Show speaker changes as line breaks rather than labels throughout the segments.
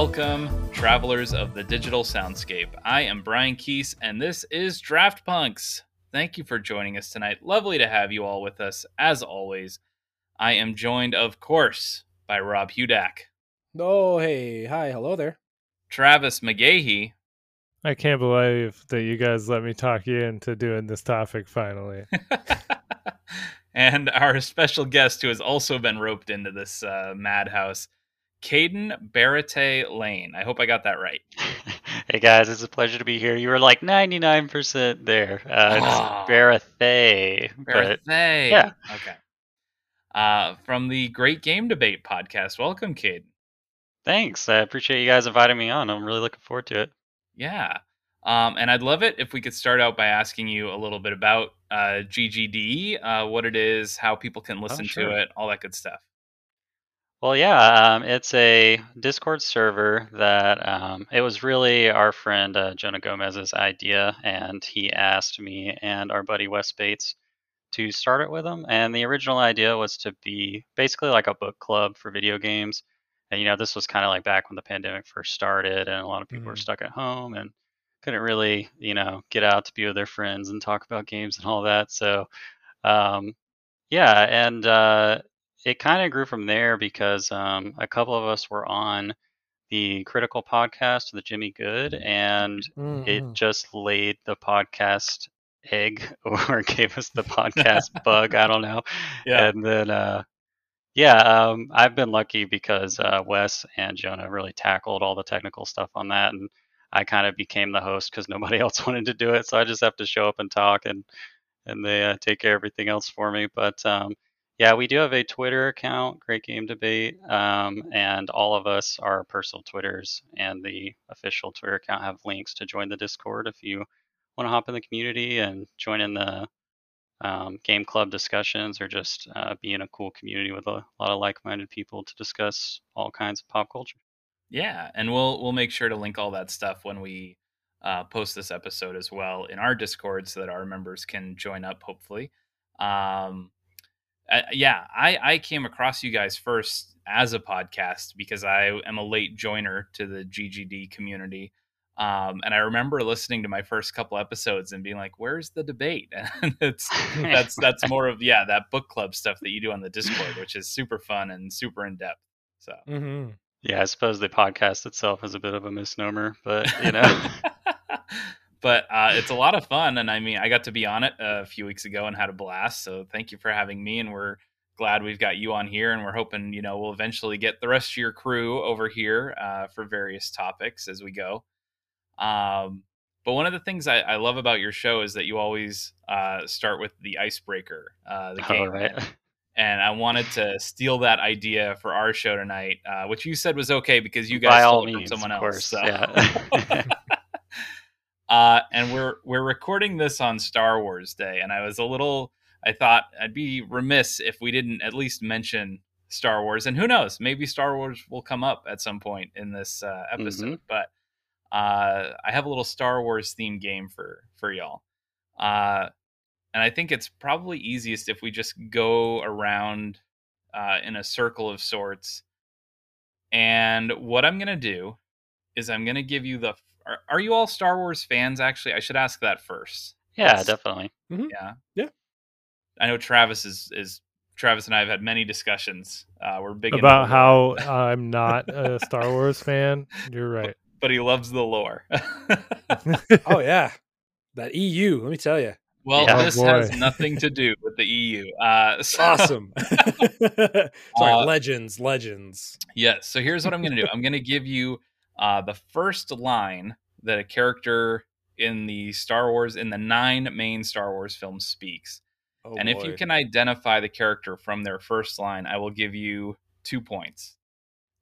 welcome, travelers of the digital soundscape. I am Brian Keese, and this is Draft Punks. Thank you for joining us tonight. Lovely to have you all with us, as always. I am joined, of course, by Rob Hudak,
Oh, hey, hi, hello there.
Travis McGahee,
I can't believe that you guys let me talk you into doing this topic finally.
and our special guest who has also been roped into this uh, madhouse, Caden Barate Lane. I hope I got that right.
hey guys, it's a pleasure to be here. You were like 99% there. Uh,
Oh.
it's Barathay. But yeah.
Okay. Uh, from the Great Game Debate podcast. Welcome, Caden.
thanks. I appreciate you guys inviting me on. I'm really looking forward to it.
Yeah. Um, and I'd love it if we could start out by asking you a little bit about uh, GGD, uh, what it is, how people can listen to
sure.
it, all that good stuff.
Well, yeah, um, it's a Discord server that um, it was really our friend uh, Jonah Gomez's idea, and he asked me and our buddy Wes Bates to start it with him. And the original idea was to be basically like a book club for video games. And you know, this was kind of like back when the pandemic first started, and a lot of people were
Mhm.
stuck at home and couldn't really, you know, get out to be with their friends and talk about games and all that. So, um, yeah, and uh, it kind of grew from there because um, a couple of us were on the Critical podcast the Jimmy Good, and it
Mhm.
just laid the podcast egg or gave us the podcast bug. I don't know.
Yeah.
And then, uh, yeah, um, I've been lucky because uh, Wes and Jonah really tackled all the technical stuff on that, and I kind of became the host because nobody else wanted to do it. So I just have to show up and talk, and and they uh, take care of everything else for me. But um, yeah, we do have a Twitter account, Great Game Debate, um, and all of us, our personal Twitters and the official Twitter account have links to join the Discord if you want to hop in the community and join in the um, game club discussions or just uh, be in a cool community with a lot of like-minded people to discuss all kinds of pop culture.
Yeah, and we'll we'll make sure to link all that stuff when we uh, post this episode as well in our Discord, so that our members can join up. Hopefully, um, uh, yeah, I I came across you guys first as a podcast because I am a late joiner to the GGD community. Um, and I remember listening to my first couple episodes and being like, "Where's the debate?" And it's that's that's more of yeah that book club stuff that you do on the Discord, which is super fun and super in depth. So
Mhm.
Yeah, I suppose the podcast itself is a bit of a misnomer, but you know.
but uh, it's a lot of fun, and I mean, I got to be on it a few weeks ago and had a blast. So thank you for having me, and we're glad we've got you on here, and we're hoping you know we'll eventually get the rest of your crew over here uh, for various topics as we go. Um, but one of the things I, I love about your show is that you always uh, start with the icebreaker, uh, the game.
right.
And I wanted to steal that idea for our show tonight, uh, which you said was okay because you guys
By all
stole it from
means,
someone
of
else.
course.
so.
Yeah.
uh, and we're we're recording this on Star Wars Day, and I was a little. I thought I'd be remiss if we didn't at least mention Star Wars, and who knows, maybe Star Wars will come up at some point in this uh, episode. But uh, I have a little Star Wars themed game for for y'all, uh, and I think it's probably easiest if we just go around uh, in a circle of sorts. And what I'm gonna do is I'm gonna give you the. Are, are you all Star Wars fans? Actually, I should ask that first.
yeah,
Yes.
definitely.
Yeah.
Yeah.
I know Travis is is Travis and I have had many discussions. Uh, we're big
About
the
how I'm not a Star Wars fan. You're right.
but he loves the lore.
Oh yeah, that EU. Let me tell you,
well,
Yeah.
this
Oh,
has nothing to do with the EU. Uh, so-
awesome. Sorry,
Uh,
legends, legends.
Yes. So here's what I'm going to do. I'm going to give you uh, the first line that a character in the Star Wars in the nine main Star Wars films speaks.
Oh,
and if you can identify the character from their first line, I will give you two points.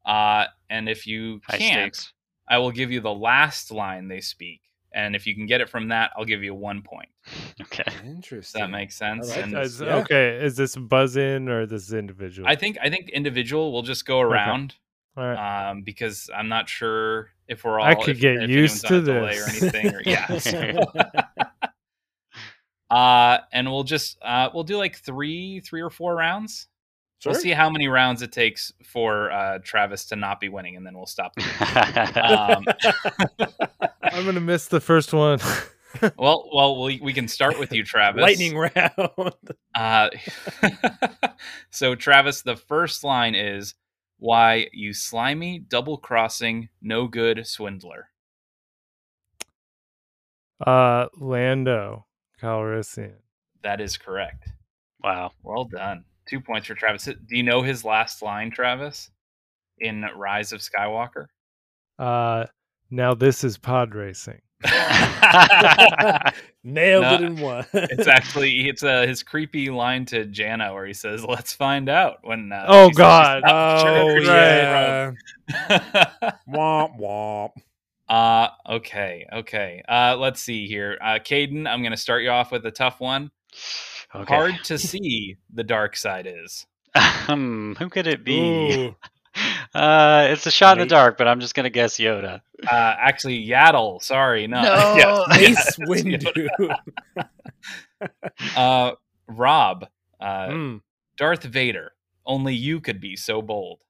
Uh, and if you
High
can't,
stakes.
I will give you the last line they speak. And if you can get it from that, I'll give you one point.
Okay.
Does
interesting.
that makes sense?
like
and
this. Yeah.
Okay, is this buzz in or this is individual?
I think I think individual will just go around
All right.
um, because I'm not sure if we're all.
I could
if-
get
if
used to
a delay or
this.
anything. Or, yeah. uh, and we'll just uh, we'll do like three three or four rounds.
Sure.
We'll see how many rounds it takes for uh, Travis to not be winning, and then we'll stop. um,
I'm gonna miss the first one.
well, well, we, we can start with you, Travis.
Lightning round.
Uh, so, Travis, the first line is why you slimy, double crossing, no good swindler.
uh, Lando Calrissian.
That is correct.
wow.
Well done. Two points for Travis. Do you know his last line, Travis, in Rise of Skywalker?
Uh, now this is pod racing.
Nailed
No,
it in one.
it's actually it's uh, his creepy line to Jannah where he says, "Let's find out." When uh,
Oh,
she says she's
God.
not sure
oh yeah. womp womp.
uh okay, okay. Uh let's see here. Uh Caden, I'm gonna start you off with a tough one.
Okay.
Hard to see the dark side is.
Um, who could it be?
Ooh.
Uh, it's a shot in the dark, but I'm just gonna guess Yoda.
Uh actually Yaddle, sorry, no.
No.
Yeah.
Mace Windu.
Uh Rob, uh
Mm.
Darth Vader. Only you could be so bold.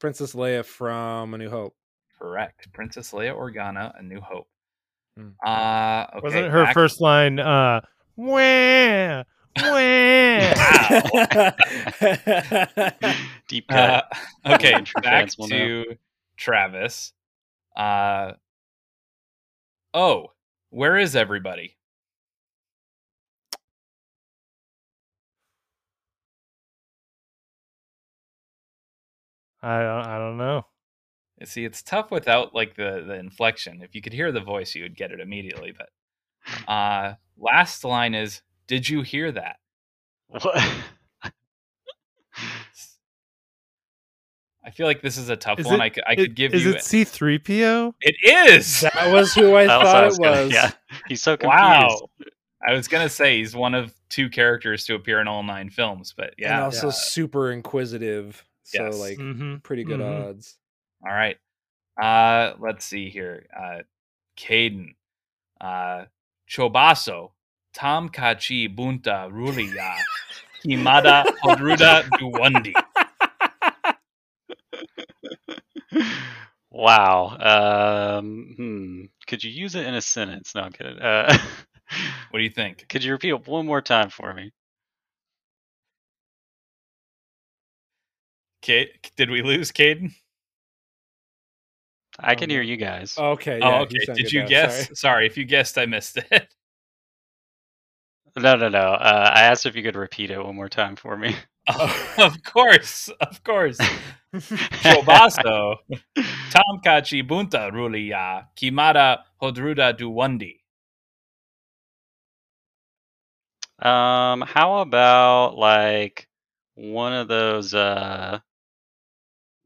Princess Leia from A New Hope.
Correct. Princess Leia Organa, A New Hope.
Hmm.
Uh okay.
Wasn't her
back-
first line? Uh, wah, wah.
Deep cut.
Uh, okay, back
fans will know.
to Travis. Uh oh, where is everybody?
I don't, I don't know.
See, it's tough without like the the inflection. If you could hear the voice, you would get it immediately. But uh last line is, "Did you hear that?"
What?
I feel like this is a tough
Is
one.
it-
I could, I
It-
could give
is
you.
it C3PO?
it is.
that was who I
That was what
thought it
was gonna- Yeah, he's so confused.
Wow. I was gonna say he's one of two characters to appear in all nine films, but yeah,
And
yeah.
also
uh,
super inquisitive. So
Yes.
like
Mm-hmm.
pretty good
Mhm.
odds.
All right. Uh let's see here. Uh Caden. Uh Chobaso. Tam Kachi Bunta Ruliya. Himada Hodruda Duwandi.
Wow. Um, hmm. Could you use it in a sentence? No, I'm kidding. Uh,
What do you think?
could you repeat it one more time for me?
Kate, did we lose Caden?
I
Oh,
can
no.
hear you guys.
Okay.
oh, okay. Did you
now,
guess?
sorry.
Sorry. if you guessed, I missed it.
No, no, no. Uh, I asked if you could repeat it one more time for me.
Oh, of course, of course. Chobaso. Tam Kachi Bunta Ruliya. Kimada Hodruda Duwandi.
Um, how about like one of those uh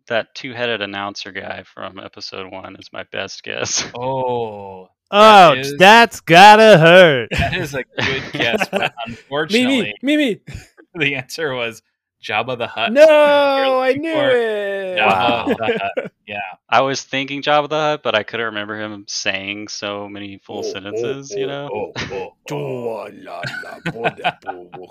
that two-headed announcer guy from episode 1 is my best guess.
Oh,
Oh,
is-
that's gotta hurt.
that is a good guess, but
Mimi,
unfortunately,
Mimi. Mimi.
the answer was Jabba the Hutt.
No, I knew it.
Jabba
Wow.
the Hutt. Yeah.
I was thinking Jabba the Hutt, but I couldn't remember him saying so many full
Oh, oh
sentences,
oh,
you
oh,
know?
Oh, oh, oh.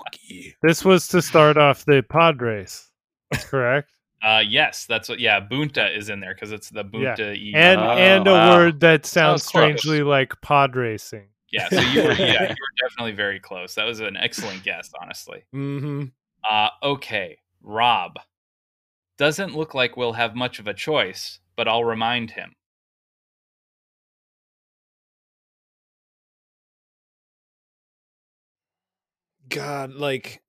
This was to start off the pod race. Correct.
Uh, yes, that's what. Yeah, Bunta is in there because it's the Bunta. E-
And
Oh,
and a
wow.
word that sounds
Sounds close.
strangely like pod racing.
yeah. So you were, yeah, you were definitely very close. That was an excellent guess, honestly.
Mm-hmm.
Uh, okay, Rob. Doesn't look like we'll have much of a choice, but I'll remind him.
God, like,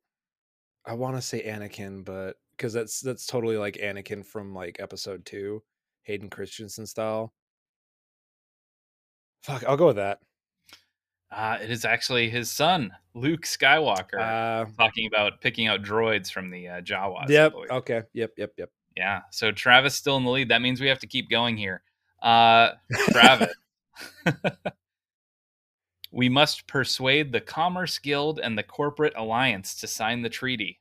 I want to say Anakin, but because that's that's totally like Anakin from like Episode Two, Hayden Christensen style. Fuck, I'll go with that.
Uh, it is actually his son, Luke Skywalker,
Uh,
talking about picking out droids from the uh, Jawas.
Yep. Okay. Yep. Yep. Yep.
Yeah. So Travis still in the lead. That means we have to keep going here. Uh, Travis. we must persuade the Commerce Guild and the Corporate Alliance to sign the treaty.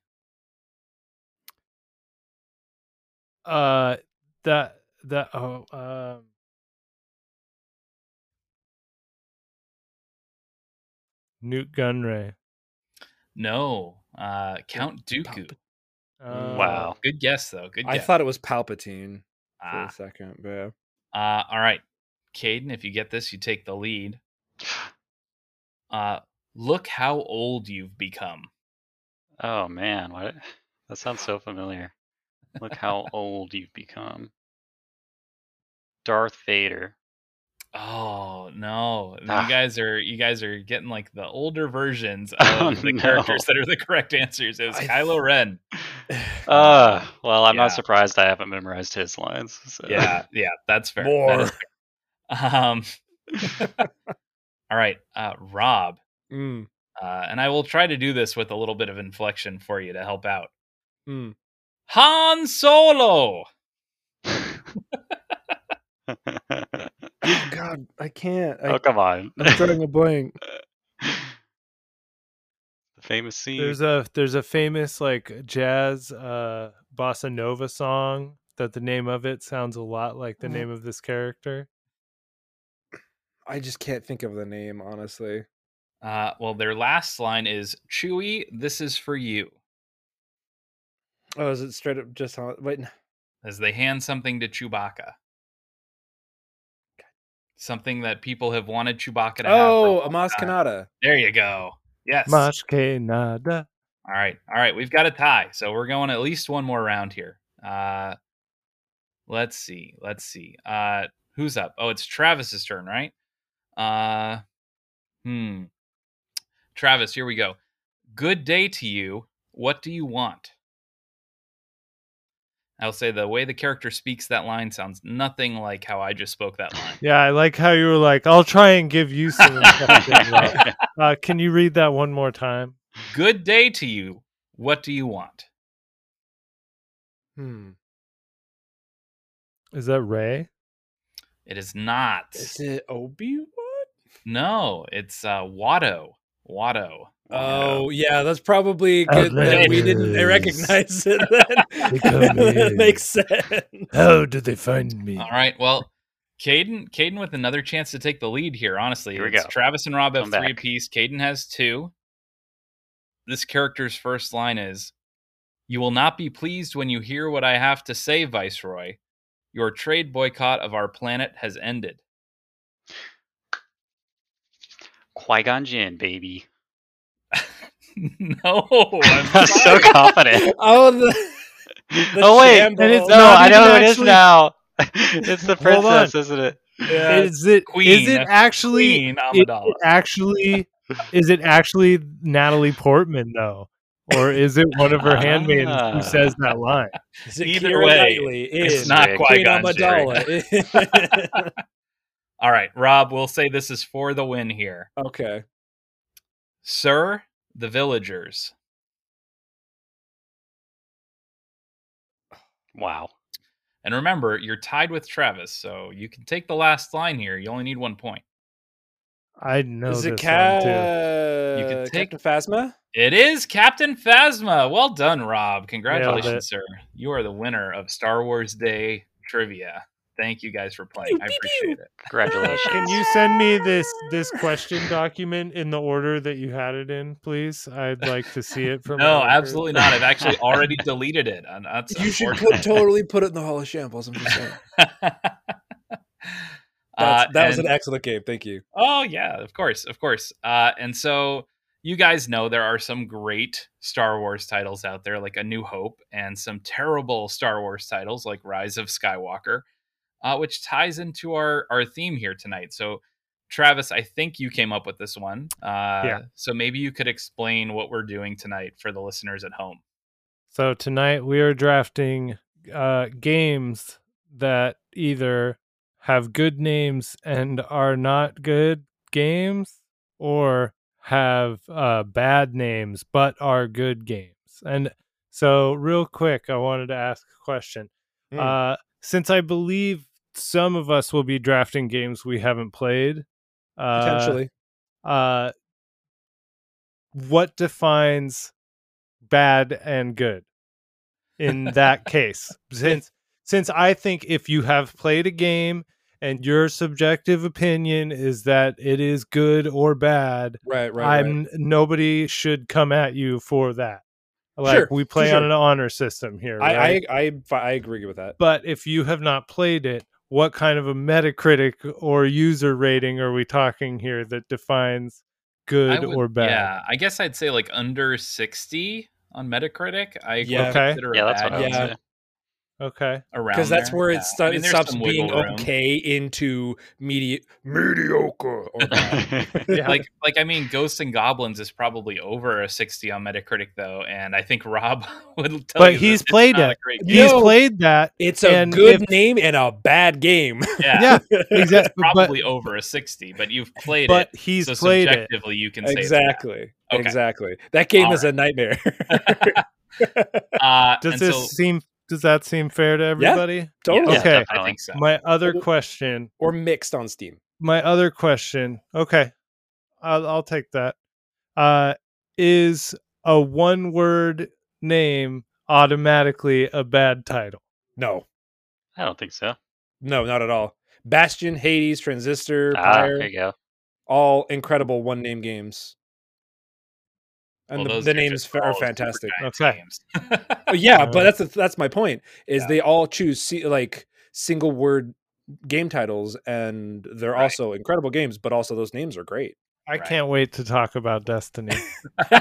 Uh, that that oh um. Nute Gunray.
No, uh, Count Dooku.
Palp-
Uh,
Wow.
Good guess though. Good
I thought it was Palpatine for
Ah.
a second, but yeah.
Uh, all right, Caden, if you get this, you take the lead. Uh, look how old you've become.
Oh man, what? That sounds so familiar. Look how old you've become. Darth Vader.
Oh no!
Ah.
You guys are you guys are getting like the older versions of
Oh,
the
no.
characters that are the correct answers. It was
I-
Kylo Ren.
Uh, well, I'm
yeah.
not surprised I haven't memorized his lines. So.
Yeah, yeah, that's fair. That
More.
is fair. Um. all right, uh, Rob,
Mm,
uh, and I will try to do this with a little bit of inflection for you to help out.
mm.
Han Solo.
God, I can't. I,
oh come on.
I'm drawing a blank.
the famous scene.
There's a there's a famous like jazz uh bossa nova song that the name of it sounds a lot like the
Mhm.
name of this character.
I just can't think of the name, honestly.
Uh, well, their last line is Chewie. This is for you.
Oh, is it straight up just on? Wait, n-
as they hand something to Chewbacca. Something that people have wanted Chewbacca to have.
oh,
long
Amos. Kanata.
There you go. Yes.
Mash que nada.
All right. All right. We've got a tie. So we're going at least one more round here. Uh, let's see. Let's see. Uh, who's up? Oh, it's Travis's turn, right? Uh, hmm. Travis, here we go. Good day to you. What do you want? I'll say the way the character speaks that line sounds nothing like how I just spoke that line.
Yeah, I like how you were like, I'll try and give you some uh, can you read that one more time?
Good day to you. What do you want?
Hmm.
Is that Rey?
It is not.
Is it Obi Wan?
No, it's uh, Watto. Watto.
Oh yeah, that's probably good that we didn't recognize it. Then that makes sense.
How did they find me?
All right. Well, Caden, Caden with another chance to take the lead here. Honestly,
Here we
It's
go.
Travis and Rob have
Come
three
back.
apiece. Caden has two. This character's first line is, "You will not be pleased when you hear what I have to say, Viceroy. Your trade boycott of our planet has ended."
Qui Gon Jinn, baby.
no, I'm
I'm so confident.
Oh, the, the
oh wait,
shambles.
It's
no,
not
I know
even
who it is
actually-
now. it's the princess, isn't it?
yeah.
Is it
Queen.
is it actually
Queen
is it actually is it actually Natalie Portman though? Or is it one of her handmaidens
Ah.
who says that line?
Is it
Either
Keira
way,
Knightley
it's not
Rick.
Queen
Qui-Gon
Amidala?
All right, Rob. We'll say this is for the win here,
okay.
Sir. The villagers.
Wow.
And remember, you're tied with Travis, so you can take the last line here. You only need one point.
I know
Is
this
it Ca-
You can take-
Captain Phasma?
It is Captain Phasma. Well done, Rob. Congratulations, sir. You are the winner of Star Wars Day trivia. Thank you guys for playing. I appreciate it.
Congratulations.
Can you send me this this question document in the order that you had it in, please? I'd like to see it from.
No, absolutely not. I've actually already deleted it. and that's
You should put, totally put it in the Hall of Shambles. I'm just saying.
Uh,
That's, that was
and-
an excellent game. Thank you.
Oh yeah, of course, of course. Uh, and so you guys know there are some great Star Wars titles out there, like A New Hope, and some terrible Star Wars titles like Rise of Skywalker, uh, which ties into our our theme here tonight. So, Travis, I think you came up with this one. Uh,
Yeah.
So maybe you could explain what we're doing tonight for the listeners at home.
So tonight we are drafting uh, games that either have good names and are not good games, or have uh, bad names but are good games. And so, real quick, I wanted to ask a question.
Hmm.
Uh, since I believe some of us will be drafting games we haven't played, uh,
Potentially.
uh, what defines bad and good in that case? Since since I think if you have played a game and your subjective opinion is that it is good or bad,
right, right.
I'm nobody should come at you for that. Like
Sure,
we play on an honor system here,
I,
right?
I I fi- I agree with that.
but if you have not played it, what kind of a Metacritic or user rating are we talking here that defines good
would-
or bad?
Yeah, I guess I'd say like under 60 on Metacritic. I would
Yeah.
Okay.
a
Yeah, that's
bad
what I would
Yeah.
Say.
Okay.
around
Because that's
there.
where
Yeah.
it, sta-
I mean,
it stops being
room.
okay into medi- mediocre or.
Yeah.
Like, like I mean, Ghosts and Goblins is probably over a 60 on Metacritic though, and I think Rob would tell
But
you
he's
that
played
not
it.
a great
You
game.
He's
know-
played that.
it's a good
if-
name and a bad game.
Yeah,
Yeah, exactly. But,
probably over a 60, but you've played
but
it.
he's
so
played it.
subjectively, you can say it's bad.
exactly.
Okay.
Exactly. That game
All
is a nightmare.
Uh,
Does this
so,
seem? Does that seem fair to everybody?
totally.
Yeah,
Okay.
I think so.
My other question.
Or mixed on Steam.
My other question. Okay, I'll, I'll take that. Uh, is a one-word name automatically a bad title?
No.
I don't think so.
No, not at all. Bastion, Hades, Transistor,
Ah,
Pyre,
there you go.
all incredible one name games. And
Well,
the, the the names are fantastic.
Okay.
games.
Yeah, but that's the, that's my point. Is
Yeah.
they all choose se- like single word game titles, and they're
Right.
also incredible games. But also those names are great.
I
Right.
can't wait to talk about Destiny.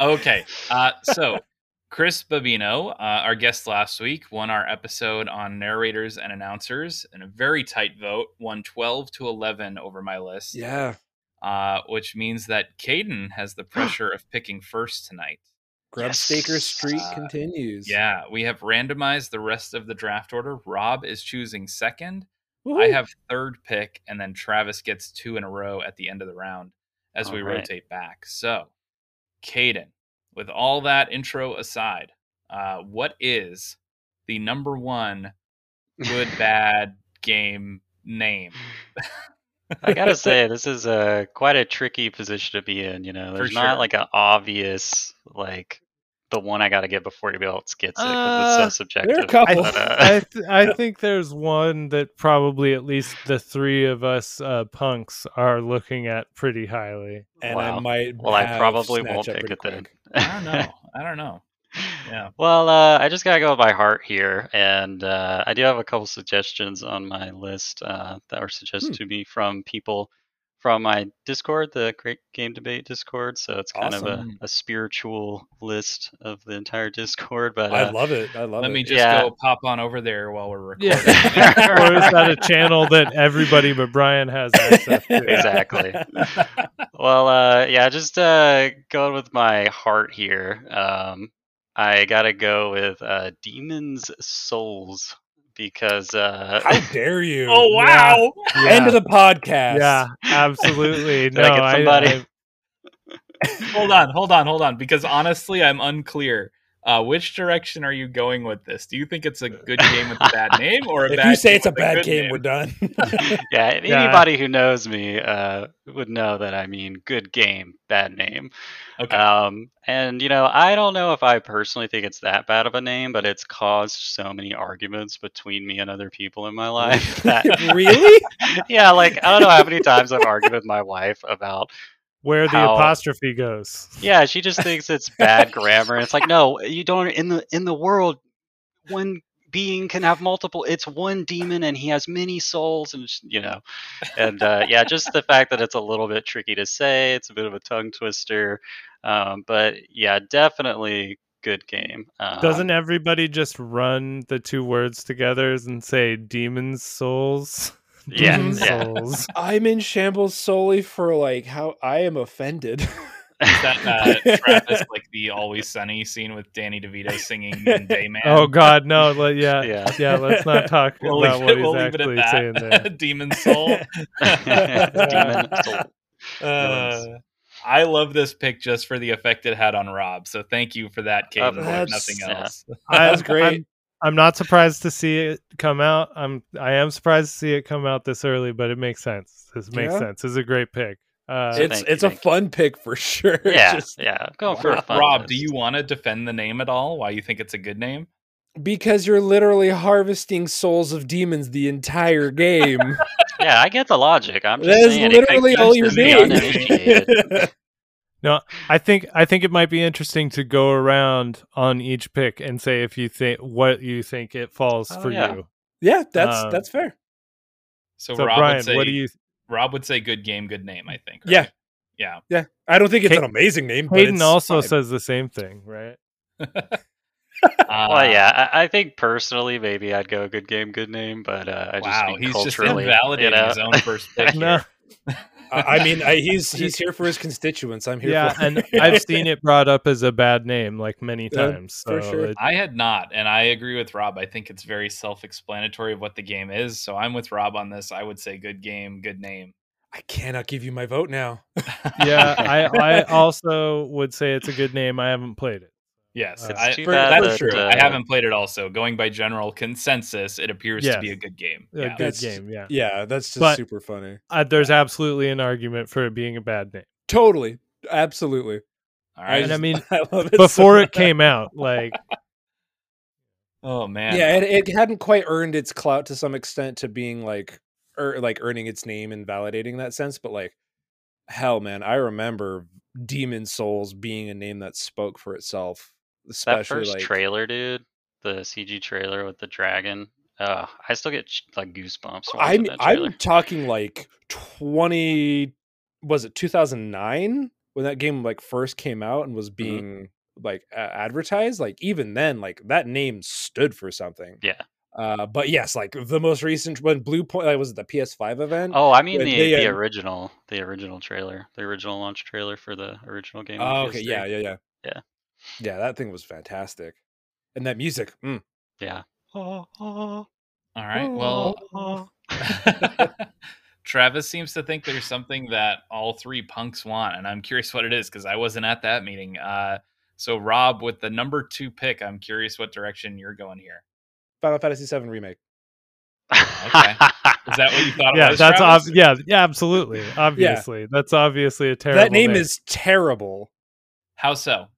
Okay. Uh, so Chris Babino, uh, our guest last week, won our episode on narrators and announcers in a very tight vote, won 12 to 11 over my list,
yeah,
uh, which means that Caden has the pressure of picking first tonight.
Grubstaker
Yes.
Street
Uh,
continues.
Yeah, we have randomized the rest of the draft order. Rob is choosing second. I have third pick, and then Travis gets two in a row at the end of the round as we
All right.
rotate back. So, Caden, with all that intro aside, uh, what is the number one good bad game name?
I gotta say, this is a quite a tricky position to be in. You know, there's
sure.
not like an obvious like the one I gotta get before anybody else gets it because
Uh,
it's so subjective.
couple.
I,
But, uh,
I, th- I think there's one that probably at least the three of us uh, punks are looking at pretty highly.
and I might.
well, I probably won't pick
pretty
it then.
I don't know. I don't know. Yeah.
Well, uh, I just gotta go with my heart here, and uh, I do have a couple suggestions on my list uh, that were suggested
Hmm.
to me from people from my Discord, the Great Game Debate Discord. So it's kind of a, a spiritual list of the entire Discord. But
I
uh,
love it. I love it.
Let
it.
me just
Yeah.
go pop on over there while we're recording.
Yeah. or is that a channel that everybody but Brian has access to?
exactly. Well, uh, yeah, just uh, going with my heart here. Um, I gotta go with uh, Demons Souls because uh,
How dare you?
oh wow!
Yeah.
End of the podcast.
Yeah, absolutely.
Did
no,
I get
I,
somebody?
I-
hold on, hold on, hold on. Because honestly, I'm unclear. Uh, which direction are you going with this? Do you think it's a good game with a bad name, or a
If
bad
you say
game
it's a bad
good
game,
name?
we're done.
yeah,
Yeah.
anybody who knows me uh, would know that I mean good game, bad name.
Okay.
Um, and you know, I don't know if I personally think it's that bad of a name, but it's caused so many arguments between me and other people in my life that
really?
yeah, like I don't know how many times I've argued with my wife about
where the
How-
apostrophe goes.
yeah, she just thinks it's bad grammar. And it's like, no, you don't in the in the world one being can have multiple it's one demon and he has many souls and you know and uh, yeah just the fact that it's a little bit tricky to say it's a bit of a tongue twister um, but yeah definitely good game um,
Doesn't everybody just run the two words together and say demons souls?
Yeah,
Demon
yeah.
souls.
I'm in shambles solely for like how I am offended.
Is that uh, Travis like the Always Sunny scene with Danny DeVito singing in Dayman?
Oh God, no! Let, yeah,
Yeah.
yeah, Let's not talk
We'll
about
leave,
what
it, we'll
he's
leave it
actually
at
saying there.
Demon Soul.
Demon soul.
Uh, I love this pick just for the effect it had on Rob. So thank you for that, Caden. if
That's-
nothing else.
That's
I'm-
great.
I'm, I'm not surprised to see it come out. I'm I am surprised to see it come out this early, but it makes sense. This makes
Yeah.
sense. It's a great pick. Uh,
it's
you,
it's a
thank you.
fun pick for sure.
Yeah
just
yeah going for a fun
Rob,
list.
do you want to defend the name at all? Why you think it's a good name?
because you're literally harvesting souls of demons the entire game.
yeah i get the logic i'm just
That is
saying it- it
literally all you're doing.
No, I think I think it might be interesting to go around on each pick and say if you think what you think it falls
Oh,
for
yeah.
you.
Yeah, that's
Um,
that's fair.
So,
So
Rob
Brian,
would say
what do you?
Rob would say good game, good name. I think.
Yeah.
right? Yeah.
Yeah, I don't think it's
Hay-
an amazing name. but
Hayden also
fine.
says the same thing, right?
Uh,
well, yeah, I, I think personally maybe I'd go good game, good name, but uh, I just
Wow,
mean
he's just
culturally,
invalidating
you know?
his own first pick.
No,
here.
I, I mean, I, he's he's here for his constituents. I'm here.
yeah,
for
and I've seen it brought up as a bad name like many
Yeah,
times.
for sure.
it-
I had not, and I agree with Rob. I think it's very self-explanatory of what the game is. So I'm with Rob on this. I would say good game, good name.
I cannot give you my vote now.
yeah, I I also would say it's a good name. I haven't played it.
Yes,
It's
I, for-
bad
that's true.
uh,
I haven't played it. Also, going by general consensus, it appears to be a good game.
A
Yeah.
good game, yeah.
Yeah, that's just
But-
super funny.
Uh, there's absolutely an argument for it being a bad name.
Totally, absolutely.
All right.
And I mean,
I love it so
Before it came out, like
oh man.
yeah, it, it hadn't quite earned its clout to some extent to being like, or like earning its name and validating that sense. But like, hell, man, I remember Demon Souls being a name that spoke for itself.
That first
like,
trailer, dude, the CG trailer with the dragon. Uh, I still get like goosebumps.
I'm. I'm talking like twenty. Was it two thousand nine when that game like first came out and was
Mm-hmm.
being like a- advertised? Like even then, like that name stood for something.
Yeah.
Uh, but yes, like the most recent when Bluepoint, like, was it the PS5 event?
Oh, I mean the
they,
the original, the original trailer, the original launch trailer for the original game.
Oh, okay,
PS3.
yeah, yeah, yeah,
Yeah.
Yeah. That thing was fantastic, and that music. mm.
yeah.
All right. Well. Travis seems to think there's something that all three punks want, and I'm curious what it is because I wasn't at that meeting. Uh, so, Rob, with the number two pick, I'm curious what direction you're going here.
Final Fantasy VII remake.
Okay. Is that what you thought?
Yeah,
was,
that's ob- yeah, yeah, absolutely, obviously, that's obviously a terrible.
that name, is terrible
How so?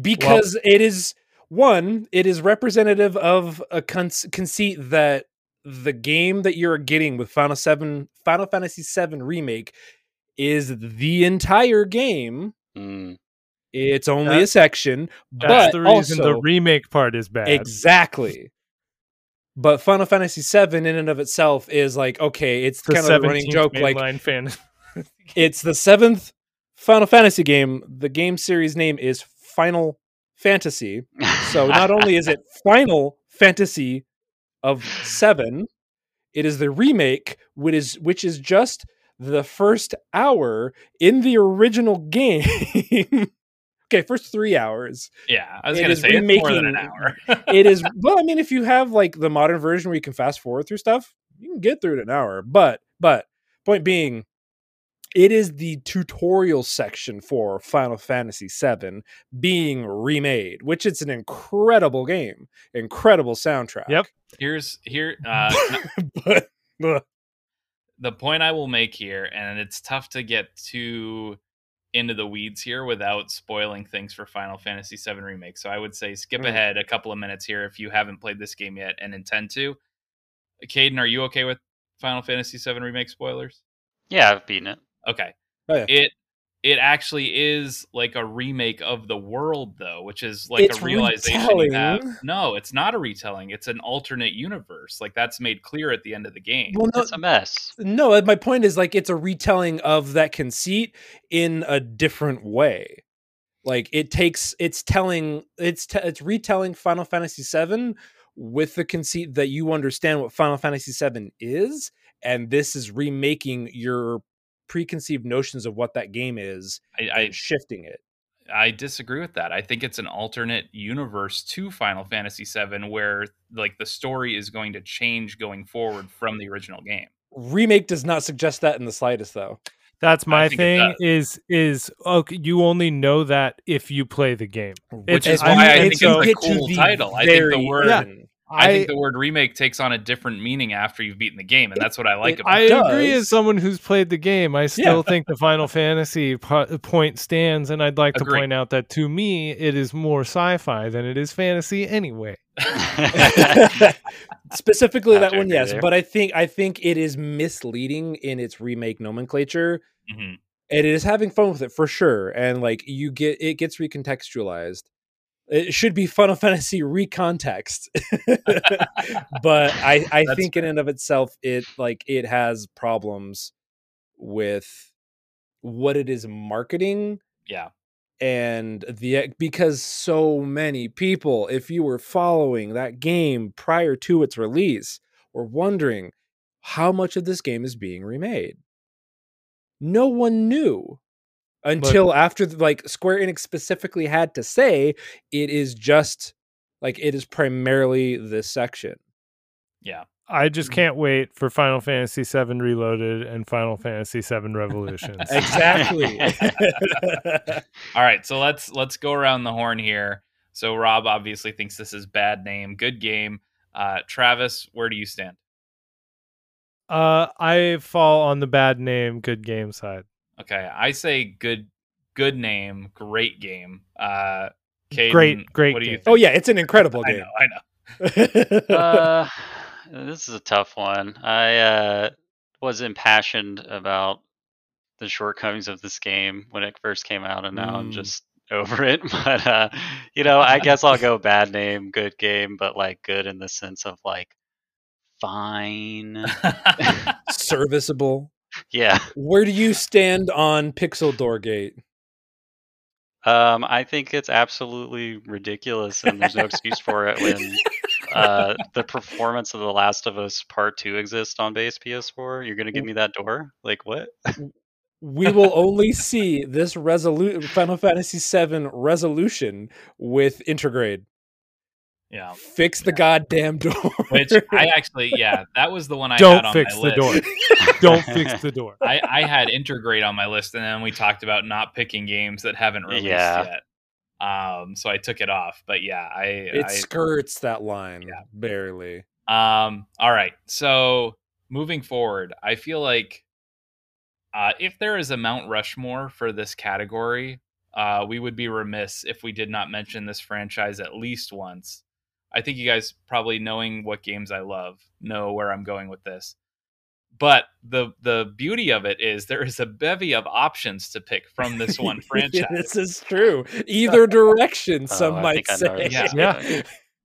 Because it is one. It is representative of a con- conceit that the game that you're getting with Final Seven, Final Fantasy VII remake, is the entire game.
Mm,
It's only
That-
a section,
That's
but
the reason the remake part is bad.
Exactly. But Final Fantasy VII, in and of itself, is like okay. It's
the
kind of a running joke. Like
mainline fan.
it's the seventh Final Fantasy game. The game series name is Final Fantasy. So not only is it Final Fantasy of seven, it is the remake, which is which is just the first hour in the original game. okay, first three hours.
Yeah, I was going to say more than an hour.
it is well i mean if you have like the modern version where you can fast forward through stuff you can get through it in an hour but but point being it is the tutorial section for final fantasy VII being remade which it's an incredible game incredible soundtrack
Yep.
Here's here. Uh,
but ugh,
the point I will make here, and it's tough to get too into the weeds here without spoiling things for Final Fantasy VII Remake. So I would say skip
Mm.
ahead a couple of minutes here if you haven't played this game yet and intend to. Caden, are you okay with Final Fantasy VII Remake spoilers?
yeah, I've beaten it.
Okay.
Oh, yeah.
It it actually is like a remake of the world though, which is like
It's
a realization you have. No, it's not a retelling. It's an alternate universe. Like that's made clear at the end of the game.
well no
It's a mess.
no uh, my point is like it's a retelling of that conceit in a different way like it takes it's telling it's te- it's retelling final fantasy 7 with the conceit that you understand what final fantasy 7 is and this is remaking your preconceived notions of what that game is
I, I
and shifting it
I disagree with that. I think it's an alternate universe to Final Fantasy VII where like the story is going to change going forward from the original game.
remake does not suggest that in the slightest though
That's my thing. Is is okay? You only know that if you play the game.
Which
It's-
is why I,
mean,
think
it's
it's a
get
cool title. I think the word
Yeah.
End.
I,
I
think the word remake takes on a different meaning after you've beaten the game, and that's what I like
it-
about
I
it.
agree as someone who's played the game. I still think the Final Fantasy po- point stands, and I'd like to point out that to me, it is more sci-fi than it is fantasy anyway.
specifically that one yes
there.
but i think i think it is misleading in its remake nomenclature
Mhm.
it is having fun with it for sure and like you get it gets recontextualized it should be Final Fantasy recontext. but I, I
That's
think in and of itself, it like it has problems with what it is marketing
Yeah.
and the eh, because so many people, if you were following that game prior to its release, were wondering how much of this game is being remade. No one knew until after the- like Square Enix specifically had to say it is just like it is primarily this section.
Yeah.
I just can't wait for Final Fantasy VII Reloaded and Final Fantasy VII Revolutions.
Exactly.
All right, so let's let's go around the horn here. So Rob obviously thinks this is bad name, good game. Uh, Travis, where do you stand?
uh, I fall on the bad name, good game side.
Okay, I say good good name, great game. Uh, Caden,
Great- great
What do you
game.
think?
oh yeah, it's an incredible
I
game.
know, I know.
uh, this is a tough one. I uh, was impassioned about the shortcomings of this game when it first came out, and now I'm
Mm.
just over it. But uh, you know, I guess I'll go bad name, good game, but like good in the sense of like fine.
Serviceable.
Yeah.
Where do you stand on Pixel Doorgate?
Um, I think it's absolutely ridiculous, and there's no excuse for it when uh, the performance of The Last of Us Part Two exists on base PS4. You're gonna give me that door? Like what?
We will only see this resolu- Final Fantasy VII resolution with Intergrade.
Yeah.
Fix the goddamn door.
Which I actually, yeah, that was the one I had
Don't
on
fix
my
the
list.
door. Don't fix the door.
I, I had Intergrade on my list, and then we talked about not picking games that haven't released
Yeah.
yet. Um, so I took it off. But yeah, I,
it
I
skirts that line
Yeah.
barely.
Um, all right. So moving forward, I feel like uh, if there is a Mount Rushmore for this category, uh, we would be remiss if we did not mention this franchise at least once. I think you guys probably knowing what games I love know where I'm going with this. But the the beauty of it is there is a bevy of options to pick from this one franchise.
this is true. Either direction, some
Oh, I
might
think I know
say.
Yeah.
Yeah.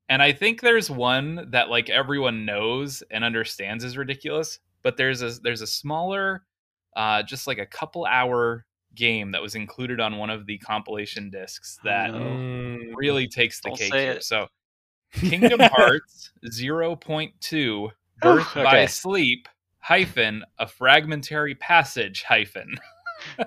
And I think there's one that like everyone knows and understands is ridiculous, but there's a there's a smaller, uh, just like a couple hour game that was included on one of the compilation discs that
no.
Mm,
really takes the
Don't
cake here. So, Kingdom Hearts 0.2 Birth by
okay.
Sleep hyphen a fragmentary passage hyphen.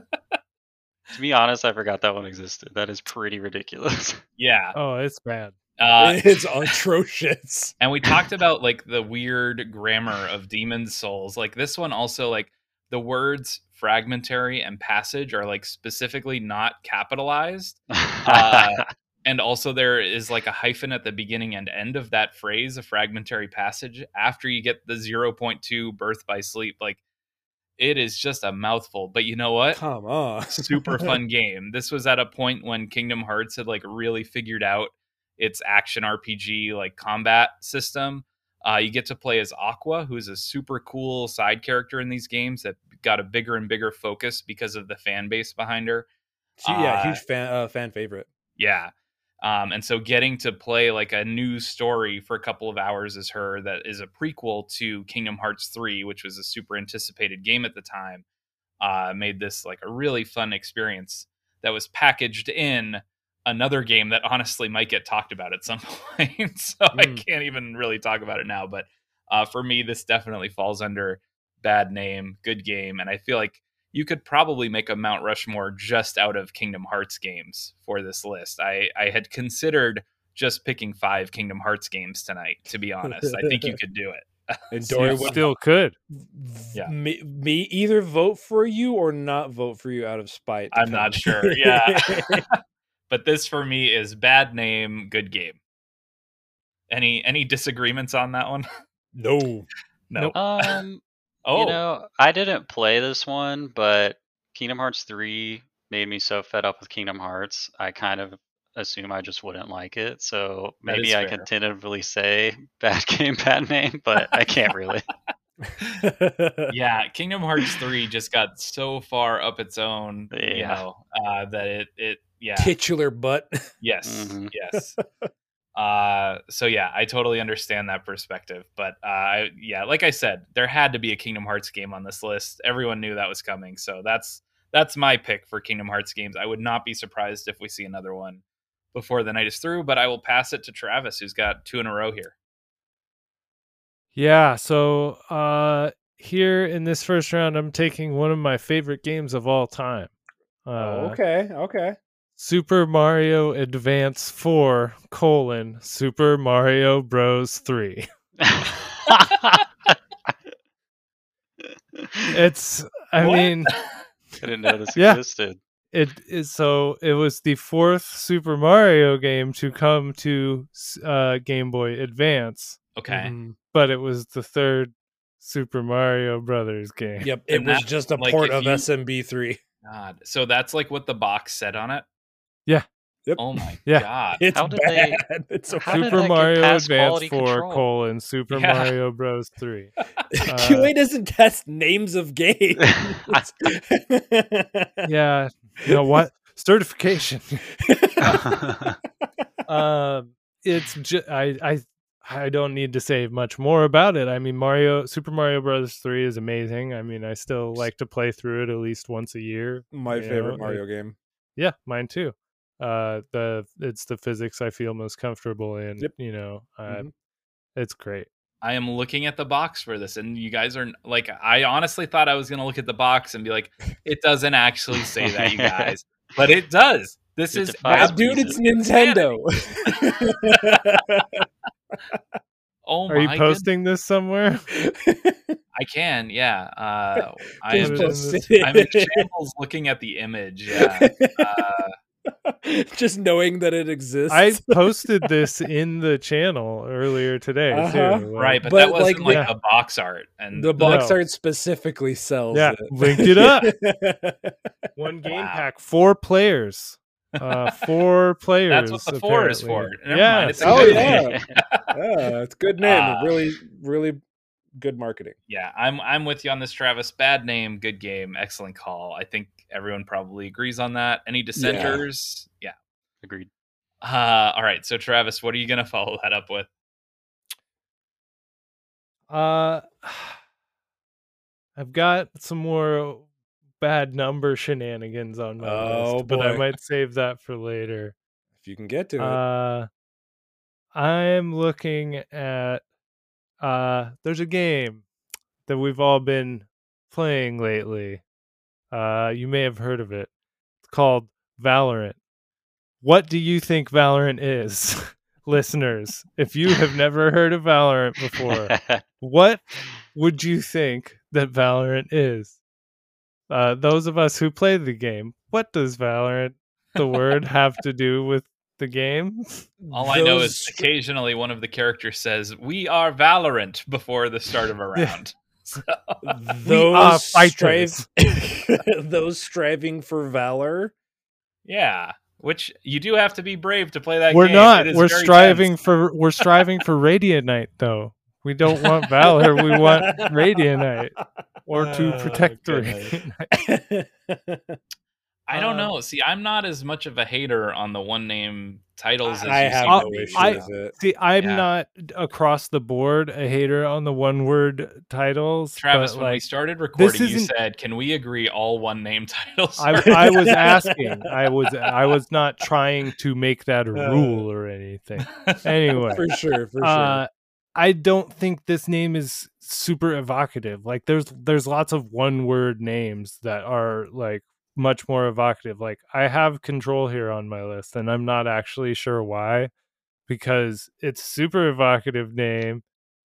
To be honest, I forgot that one existed. That is pretty ridiculous.
Yeah.
Oh, it's bad.
Uh,
it's atrocious.
and we talked about like the weird grammar of Demon Souls. Like this one also like the words fragmentary and passage are like specifically not capitalized. Uh, and also there is like a hyphen at the beginning and end of that phrase, a fragmentary passage after you get the 0.2 birth by sleep. Like it is just a mouthful. But you know what?
Come on.
super fun game. This was at a point when Kingdom Hearts had like really figured out its action RPG like combat system. Uh, you get to play as Aqua, who's a super cool side character in these games that got a bigger and bigger focus because of the fan base behind her.
She- yeah,
Uh,
huge fan uh, fan favorite.
Yeah. Um, and so getting to play like a new story for a couple of hours as her that is a prequel to Kingdom Hearts 3, which was a super anticipated game at the time, uh, made this like a really fun experience that was packaged in another game that honestly might get talked about at some point. so I
Mm.
can't even really talk about it now. But uh, for me, this definitely falls under bad name, good game. And I feel like you could probably make a Mount Rushmore just out of Kingdom Hearts games for this list. I, I had considered just picking five Kingdom Hearts games tonight, to be honest. I think you could do it.
And
So
Dory
You still could.
Yeah.
me, me either vote for you or not vote for you out of spite.
I'm not sure. Yeah. but this for me is bad name, good game. Any any disagreements on that one?
no.
No.
Nope.
um,
Oh,
you know, I didn't play this one, but Kingdom Hearts 3 made me so fed up with Kingdom Hearts, I kind of assume I just wouldn't like it. So maybe I can tentatively say bad game, bad name, but I can't really.
yeah, Kingdom Hearts 3 just got so far up its own, you know, uh, that it it yeah.
Titular butt.
Yes.
Mhm.
Yes. Uh so yeah, I totally understand that perspective, but uh yeah, like I said, there had to be a Kingdom Hearts game on this list. Everyone knew that was coming. So that's that's my pick for Kingdom Hearts games. I would not be surprised if we see another one before the night is through, but I will pass it to Travis who's got two in a row here.
Yeah, so uh here in this first round I'm taking one of my favorite games of all time. Uh
Oh, okay, okay.
Super Mario Advance 4 colon Super Mario Bros 3. It's I
What?
mean
I didn't know this
Yeah.
existed.
it is so it was the fourth Super Mario game to come to uh Game Boy Advance,
Okay.
Mhm.
but it was the third Super Mario Brothers game.
Yep, it
And
was
that-
just a
like,
port of
you-
SMB3.
God. So that's like what the box said on it?
Yeah.
Yep.
Oh my
Yeah.
god.
It's
How did they-
bad. It's so
how did
Super Mario Advance 4
control?
colon Super
Yeah.
Mario Bros 3.
QA doesn't test names of games.
yeah, you know what? Certification. um it's just I I I don't need to say much more about it. I mean, Mario Super Mario Bros. Three is amazing. I mean, I still like to play through it at least once a year.
My favorite
know,
Mario game.
Yeah, mine too. Uh, the it's the physics I feel most comfortable in.
Yep.
You know, uh,
Mhm.
it's great.
I am looking at the box for this, and you guys are like, I honestly thought I was going to look at the box and be like, it doesn't actually say that, you guys, but it does. This
It
is
defies
dude, it's Nintendo.
Oh
Are you
my
posting this somewhere?
I can, yeah. Uh, I am.
Put it in
post
this-
it.
I'm in shambles looking at the image. Yeah. Uh,
Just knowing that it exists.
I posted this in the channel earlier today
Uh-huh.
too. like-
right, but,
But,
that wasn't
like,
like,
the-
a box art, and
the box
No.
art specifically sells
Yeah,
it.
linked it up. One game
Wow.
pack, four players. Uh, four players.
that's what the four is for. Never
yeah.
it's a
Oh, yeah. yeah, it's good name.
Uh,
really, really good marketing.
yeah, I'm I'm with you on this, Travis. Bad name, good game, excellent call. I think everyone probably agrees on that. Any dissenters? Yeah.
Agreed.
Uh, all right. So, Travis, what are you going to follow that up with?
Uh, I've got some more bad number shenanigans on my
Oh,
list, but I might save that for later.
If you can get to it.
Uh, I'm looking at uh there's a game that we've all been playing lately. Uh you may have heard of it. It's called Valorant. What do you think Valorant is? Listeners, if you have never heard of Valorant before, what would you think that Valorant is? Uh, those of us who play the game, what does Valorant, the word, have to do with the game?
All I know is occasionally one of the characters says, "We are Valorant" before the start of a round. So,
We
those
fighters.
strive- those striving for valor.
yeah, which you do have to be brave to play that
we're
game.
not.
It is
We're striving
tense.
for. We're striving for Radiant though. We don't want Valor. we want Radiant or to
Oh,
protect the
goodness.
Radiant
I don't
um,
know. See, I'm not as much of a hater on the one name titles as
I
you
have
seem
I'll-
no
be.
issue
I-
with it.
See, I'm
Yeah.
not across the board a hater on the one word titles.
Travis,
but,
when we
like,
started recording, you
isn't-
said, "Can we agree all one name titles?"
I, I was asking. I was I was not trying to make that a
Uh,
rule or anything. Anyway,
For sure, for sure.
uh, I don't think this name is super evocative. Like there's there's lots of one word names that are like much more evocative. Like I have control here on my list and I'm not actually sure why because it's super evocative name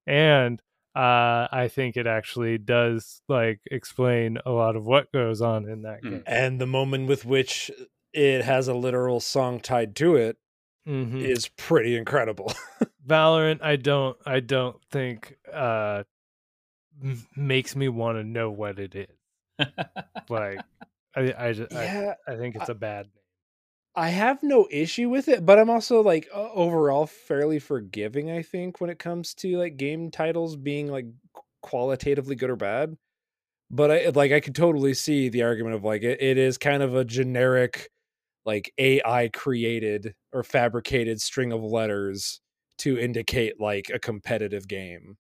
and uh I think it actually does like explain a lot of what goes on in that
Mm.
game.
and the moment with which it has a literal song tied to it
Mhm.
is pretty incredible.
Valorant, I don't, I don't think uh m- makes me want to know what it is. Like, I, I, ju- I,
yeah,
I think it's a bad name.
I have no issue with it, but I'm also like overall fairly forgiving. I think when it comes to like game titles being like qualitatively good or bad. But I like I could totally see the argument of like it, it is kind of a generic like AI created or fabricated string of letters to indicate like a competitive game.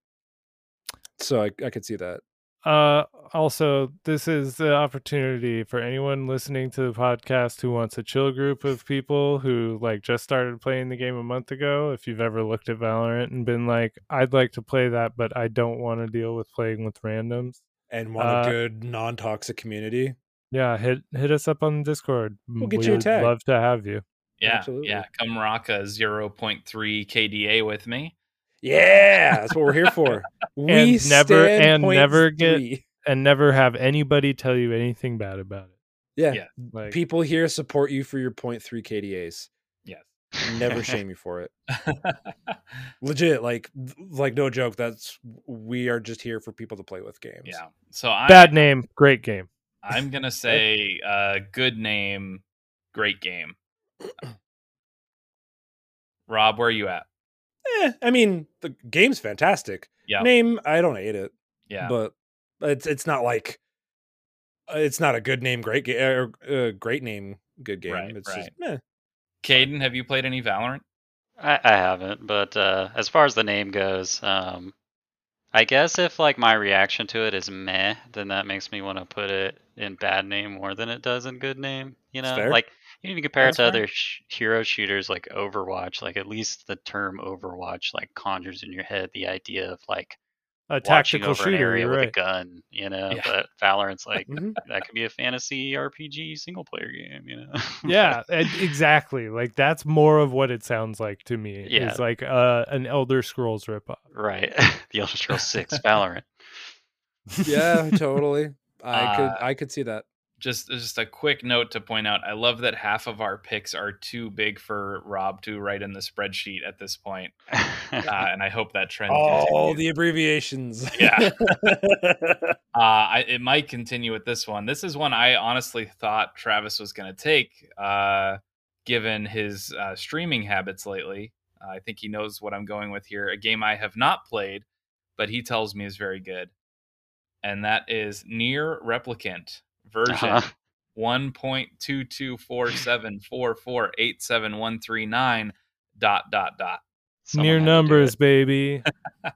So I, I could see that.
Uh, also, this is the opportunity for anyone listening to the podcast who wants a chill group of people who like just started playing the game a month ago. If you've ever looked at Valorant and been like, I'd like to play that, but I don't want to deal with playing with randoms.
And want
Uh,
a good non toxic community.
Yeah, hit hit us up on Discord.
We'll get
we
you a tag.
love to have you.
Yeah,
Absolutely.
yeah. Come rock a 0.3 KDA with me.
Yeah, that's what we're here for. We
And never- and never get-
three.
And never have anybody tell you anything bad about it.
yeah.
Yeah.
Like
People here support you for your point three KDAs.
Yes.
Never shame you for it. Legit, like like no joke. That's we are just here for people to play with games.
yeah. So I,
bad name, great game.
I'm gonna say uh, good name, great game. Rob, where are you at?
Eh, I mean, the game's fantastic.
Yeah,
Name, I don't hate it,
yeah.
but it's it's not like uh, it's not a good name, great game, or uh, great name, good game.
Right,
it's just meh.
Caden, have you played any Valorant?
I, I haven't, but uh, as far as the name goes, um, I guess if like my reaction to it is meh, then that makes me want to put it in bad name more than it does in good name. You know, like you need to compare
That's
it to
fair.
other sh- hero shooters like Overwatch. Like at least the term Overwatch like conjures in your head the idea of like
A tactical
over an
shooter.
area
You're
with a gun. You know,
Yeah.
but Valorant's like
Mhm.
that could be a fantasy RPG single player game. You know,
yeah, exactly. Like that's more of what it sounds like to me.
Yeah.
It's like uh, an Elder Scrolls ripoff.
right. the Elder Scrolls Six Valorant.
yeah, totally. I could
Uh,
I could see that.
Just just a quick note to point out. I love that half of our picks are too big for Rob to write in the spreadsheet at this point, uh, and I hope that trend.
all
continues.
the abbreviations.
Yeah. Uh, I, it might continue with this one. This is one I honestly thought Travis was going to take, uh, given his uh, streaming habits lately. I think he knows what I'm going with here. A game I have not played, but he tells me is very good, and that is NieR Replicant version
Uh-huh.
one point two two four seven four four eight seven one three nine dot dot dot.
Someone
Near
had to do
numbers, baby.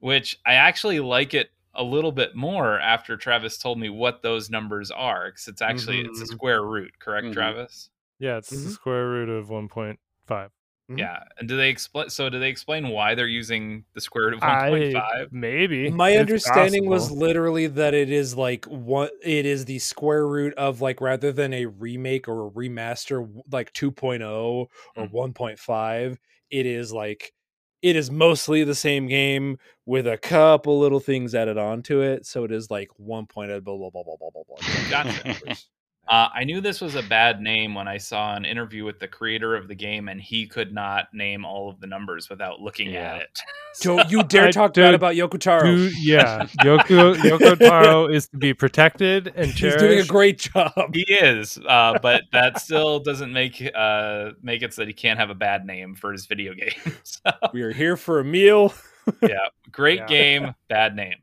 which I actually like it a little bit more after Travis told me what those numbers are because it's actually it's a
Mhm.
square root, correct,
Mhm.
Travis?
Yeah, it's the
Mhm.
square root of 1.5.
Mhm.
Yeah. And do they explain? So do they explain why they're using the square root of one point
I
five?
maybe
My
It's
understanding was literally that it is like what it is the square root of like rather than a remake or a remaster like 2.0 or
Mm.
1.5 it is like it is mostly the same game with a couple little things added onto it so it is like 1.0 blah blah blah blah blah blah blah
Gotcha.
Numbers.
Uh, I knew this was a bad name when I saw an interview with the creator of the game, and he could not name all of the numbers without looking
Yeah.
at it.
don't you dare
I-
talk
dude,
bad about Yoko Taro
Dude, yeah, Yoko Yoko Taro is to be protected and
he's doing a great job
He is, uh, but that still doesn't make uh, make it so that he can't have a bad name for his video games.
we are here for a meal
yeah, great
Yeah.
game, bad name.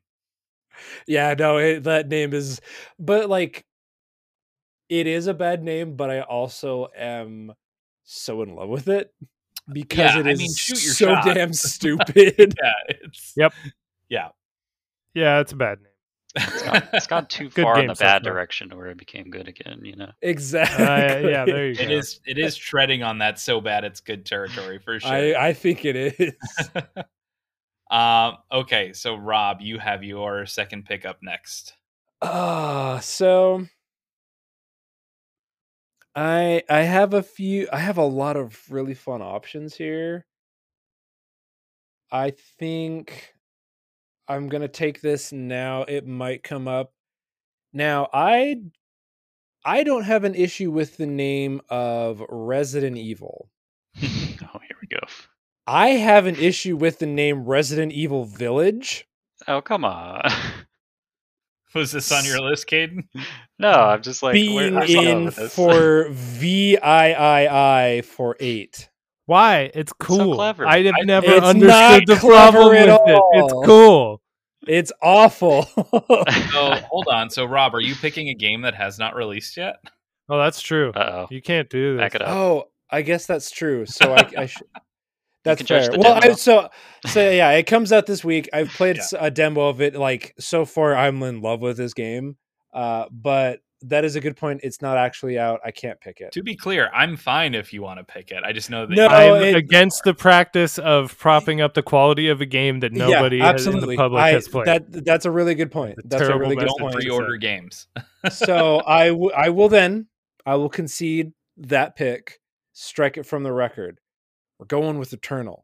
Yeah, no, it, that name is, but like, it is a bad name. But I also am so in love with it because
Yeah,
it
I mean,
so
shot.
damn stupid.
Yeah, it's
Yep.
yeah.
Yeah, it's a bad name.
It's gone, it's gone too far in
game
the bad direction to where it became good again. You know.
exactly.
Uh, yeah, there you go.
It is it is treading on that so bad it's good territory for sure.
I I think it is.
um okay, so Rob, you have your second pick up next.
Ah, so I I have a few. I have a lot of really fun options here. I think I'm gonna take this now. It might come up. Now I I don't have an issue with the name of Resident Evil.
oh, here we go.
I have an issue with the name Resident Evil Village.
Oh, come on.
Was this on your list, Caden?
no, I'm just like
being
where's he going
in for V I I I for eight.
Why? It's
It's so
cool.
clever.
I have never
It's
understood the
clever
problem
at
with it. It's cool.
It's awful.
So hold on. So Rob, are you picking a game that has not released yet?
Oh, that's true.
Uh oh.
You can't do this.
Back it up.
oh, I guess that's true. So I, I should. That's
can judge
fair.
the
Well, I, so so yeah, it comes out this week. I've played
Yeah.
s- a demo of it. Like so far, I'm in love with this game. Uh, but that is a good point. It's not actually out. I can't pick it.
To be clear, I'm fine if you want to pick it. I just know that
No,
I'm
it-
against the practice of propping up the quality of a game that nobody
yeah,
has in the public
I,
has played.
That that's a really good point.
A
That's a
terrible
really good
message
don't
point.
say.
pre-order games.
so I w- I will then I will concede that pick. Strike it from the record. We're going with Returnal.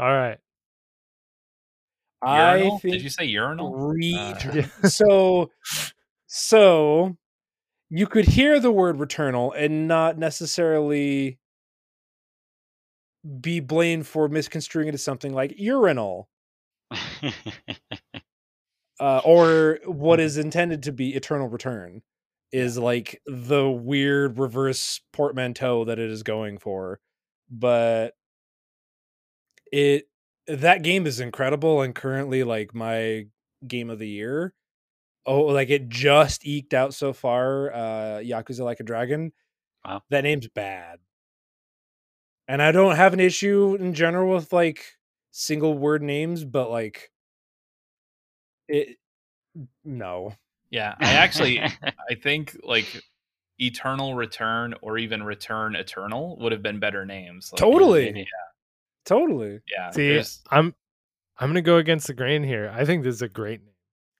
All right.
I think
Did you say urinal? Uh,
so so you could hear the word returnal and not necessarily be blamed for misconstruing it as something like urinal uh, or what is intended to be eternal return is like the weird reverse portmanteau that it is going for but it that game is incredible and currently like my game of the year oh like it just eked out so far uh yakuza like a dragon.
Wow.
that name's bad. And i don't have an issue in general with like single word names but like it no.
Yeah, I actually I think like Eternal Return or even Return Eternal would have been better names. Like,
Totally.
Yeah,
totally
yeah.
See,
there's-
I'm I'm gonna go against the grain here. I think this is a great name.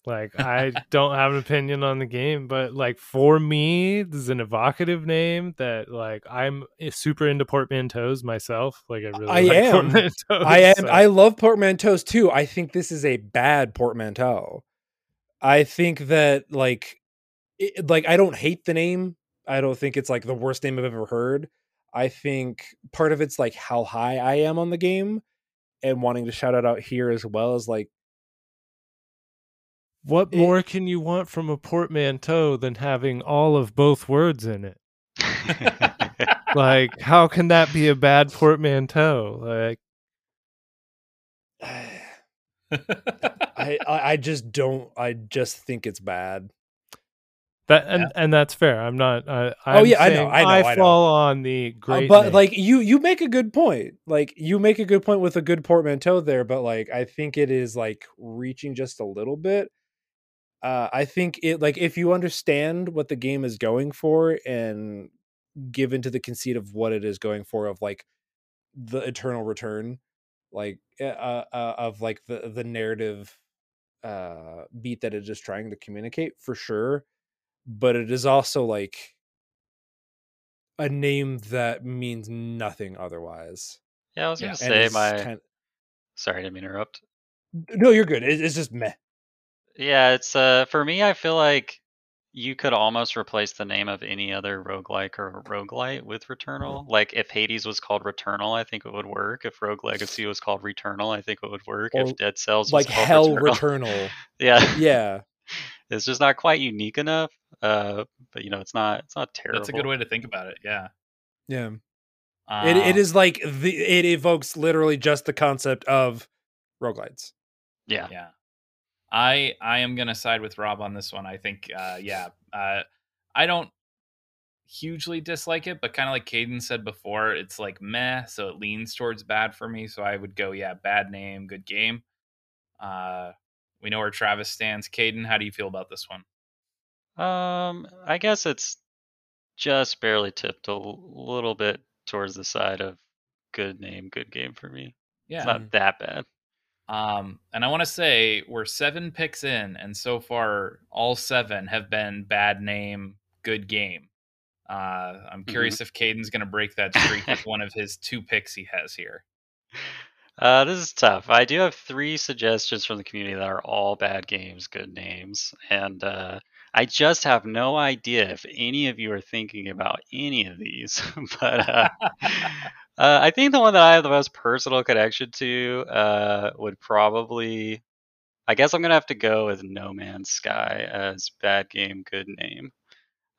Like I don't have an opinion on the game, but like for me, this is an evocative name that like I'm eh, super into portmanteaus myself. Like I really
I
like
am. I am.
so-
I love portmanteaus too. I think this is a bad portmanteau. I think that like, it, like I don't hate the name. I don't think it's like the worst name I've ever heard. I think part of it's like how high I am on the game, and wanting to shout it out here as well as like
what
it-
more can you want from a portmanteau than having all of both words in it? Like, how can that be a bad portmanteau? Like,
I, I I just don't. I just think it's bad.
That, and and that's fair. I'm not. Uh,
Oh,
I'm
yeah, I know, I know, I know.
fall on the
Uh,
great,
but
name.
like you you make a good point like you make a good point with a good portmanteau there but like i think it is like reaching just a little bit uh i think it like if you understand what the game is going for and give into the conceit of what it is going for of like the eternal return like uh, uh uh, of like the the narrative uh beat that it is trying to communicate for sure but it is also like a name that means nothing otherwise.
yeah, I was gonna
and
say my.
kind-
Sorry, I didn't mean to interrupt.
no, you're good. It's just meh.
Yeah, it's uh for me. I feel like you could almost replace the name of any other roguelike or roguelite with Returnal. Like if Hades was called Returnal, I think it would work. If Rogue Legacy was called Returnal, I think it would work.
Or
if Dead Cells was
Like
called
Hell
Returnal,
Returnal.
yeah,
yeah.
it's just not quite unique enough. Uh, but you know, it's not it's not terrible.
That's a good way to think about it. Yeah.
Yeah.
Uh,
It it is like the it evokes literally just the concept of roguelites.
Yeah,
Yeah. I I am gonna side with Rob on this one. I think uh yeah. Uh I don't hugely dislike it, but kind of like Caden said before, it's like meh, so it leans towards bad for me. So I would go, yeah, bad name, good game. Uh we know where Travis stands. Caden, how do you feel about this one?
Um, I guess it's just barely tipped a l- little bit towards the side of good name, good game for me.
Yeah.
It's not that bad.
Um, and I want to say we're seven picks in, and so far all seven have been bad name, good game. Uh, I'm curious if Caden's going to break that streak with one of his two picks he has here.
Uh, this is tough. I do have three suggestions from the community that are all bad games, good names, and uh, I just have no idea if any of you are thinking about any of these. but uh, uh, I think the one that I have the most personal connection to uh, would probably, I guess I'm gonna have to go with No Man's Sky as bad game, good name.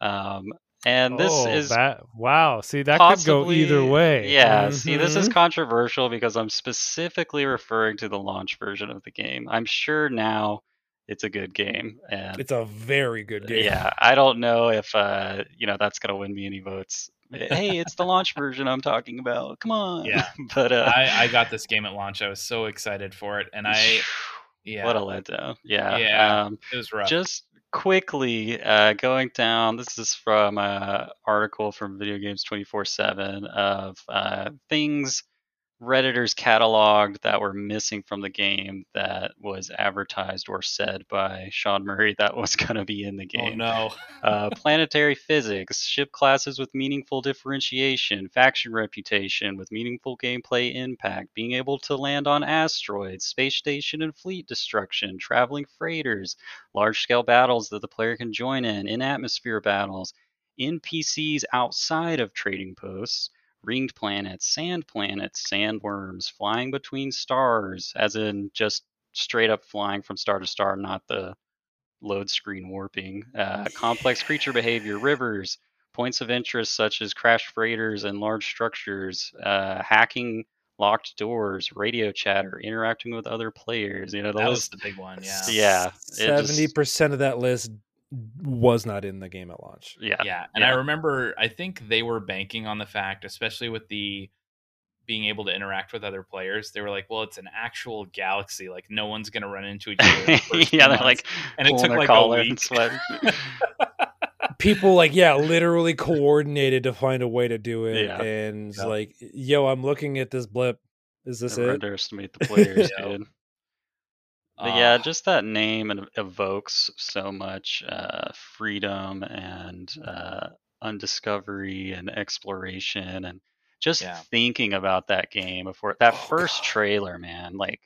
Um, And this
oh,
is
that, wow. See, that could go either way.
Yeah, see, this is
Mhm.
controversial because I'm specifically referring to the launch version of the game. I'm sure now it's a good game, and
It's a very good game.
yeah, I don't know if uh, you know that's gonna win me any votes. hey, it's the launch version I'm talking about. Come on.
Yeah.
but uh,
I, I got this game at launch. I was so excited for it, and I yeah,
what a letdown. Yeah.
Yeah.
Um,
it was rough.
just quickly uh, going down this is from an article from video games 24-7 of uh, things redditors cataloged that were missing from the game that was advertised or said by sean murray that was going to be in the
oh
game
no,
uh, planetary physics, ship classes with meaningful differentiation, faction reputation with meaningful gameplay impact, being able to land on asteroids, space station and fleet destruction, traveling freighters, large scale battles that the player can join in, in atmosphere battles, NPCs outside of trading posts. Ringed planets, sand planets, sandworms, flying between stars, as in just straight up flying from star to star, not the load screen warping, uh, complex creature behavior, rivers, points of interest such as crash freighters and large structures, uh, hacking locked doors, radio chatter, interacting with other players. You know, the
that was the big one. Yeah,
Yeah,
Seventy percent of that list was not in the game at launch.
Yeah,
yeah. And I remember, I think they were banking on the fact, especially with the being able to interact with other players. They were like, "Well, it's an actual galaxy. Like, no one's gonna run into each other." the
yeah, they're
months."
like
and it took like a
collar and
week.
sweating.
People like yeah, literally coordinated to find a way to do it,
Yeah.
and
Yeah.
like yo, I'm looking at this blip. Is this
Never
it?
underestimate the players,
Yeah.
dude. But yeah,
Ah,
just that name evokes so much uh, freedom and uh, undiscovery and exploration and just
Yeah.
thinking about that game before that
Oh,
first
God.
trailer, man. Like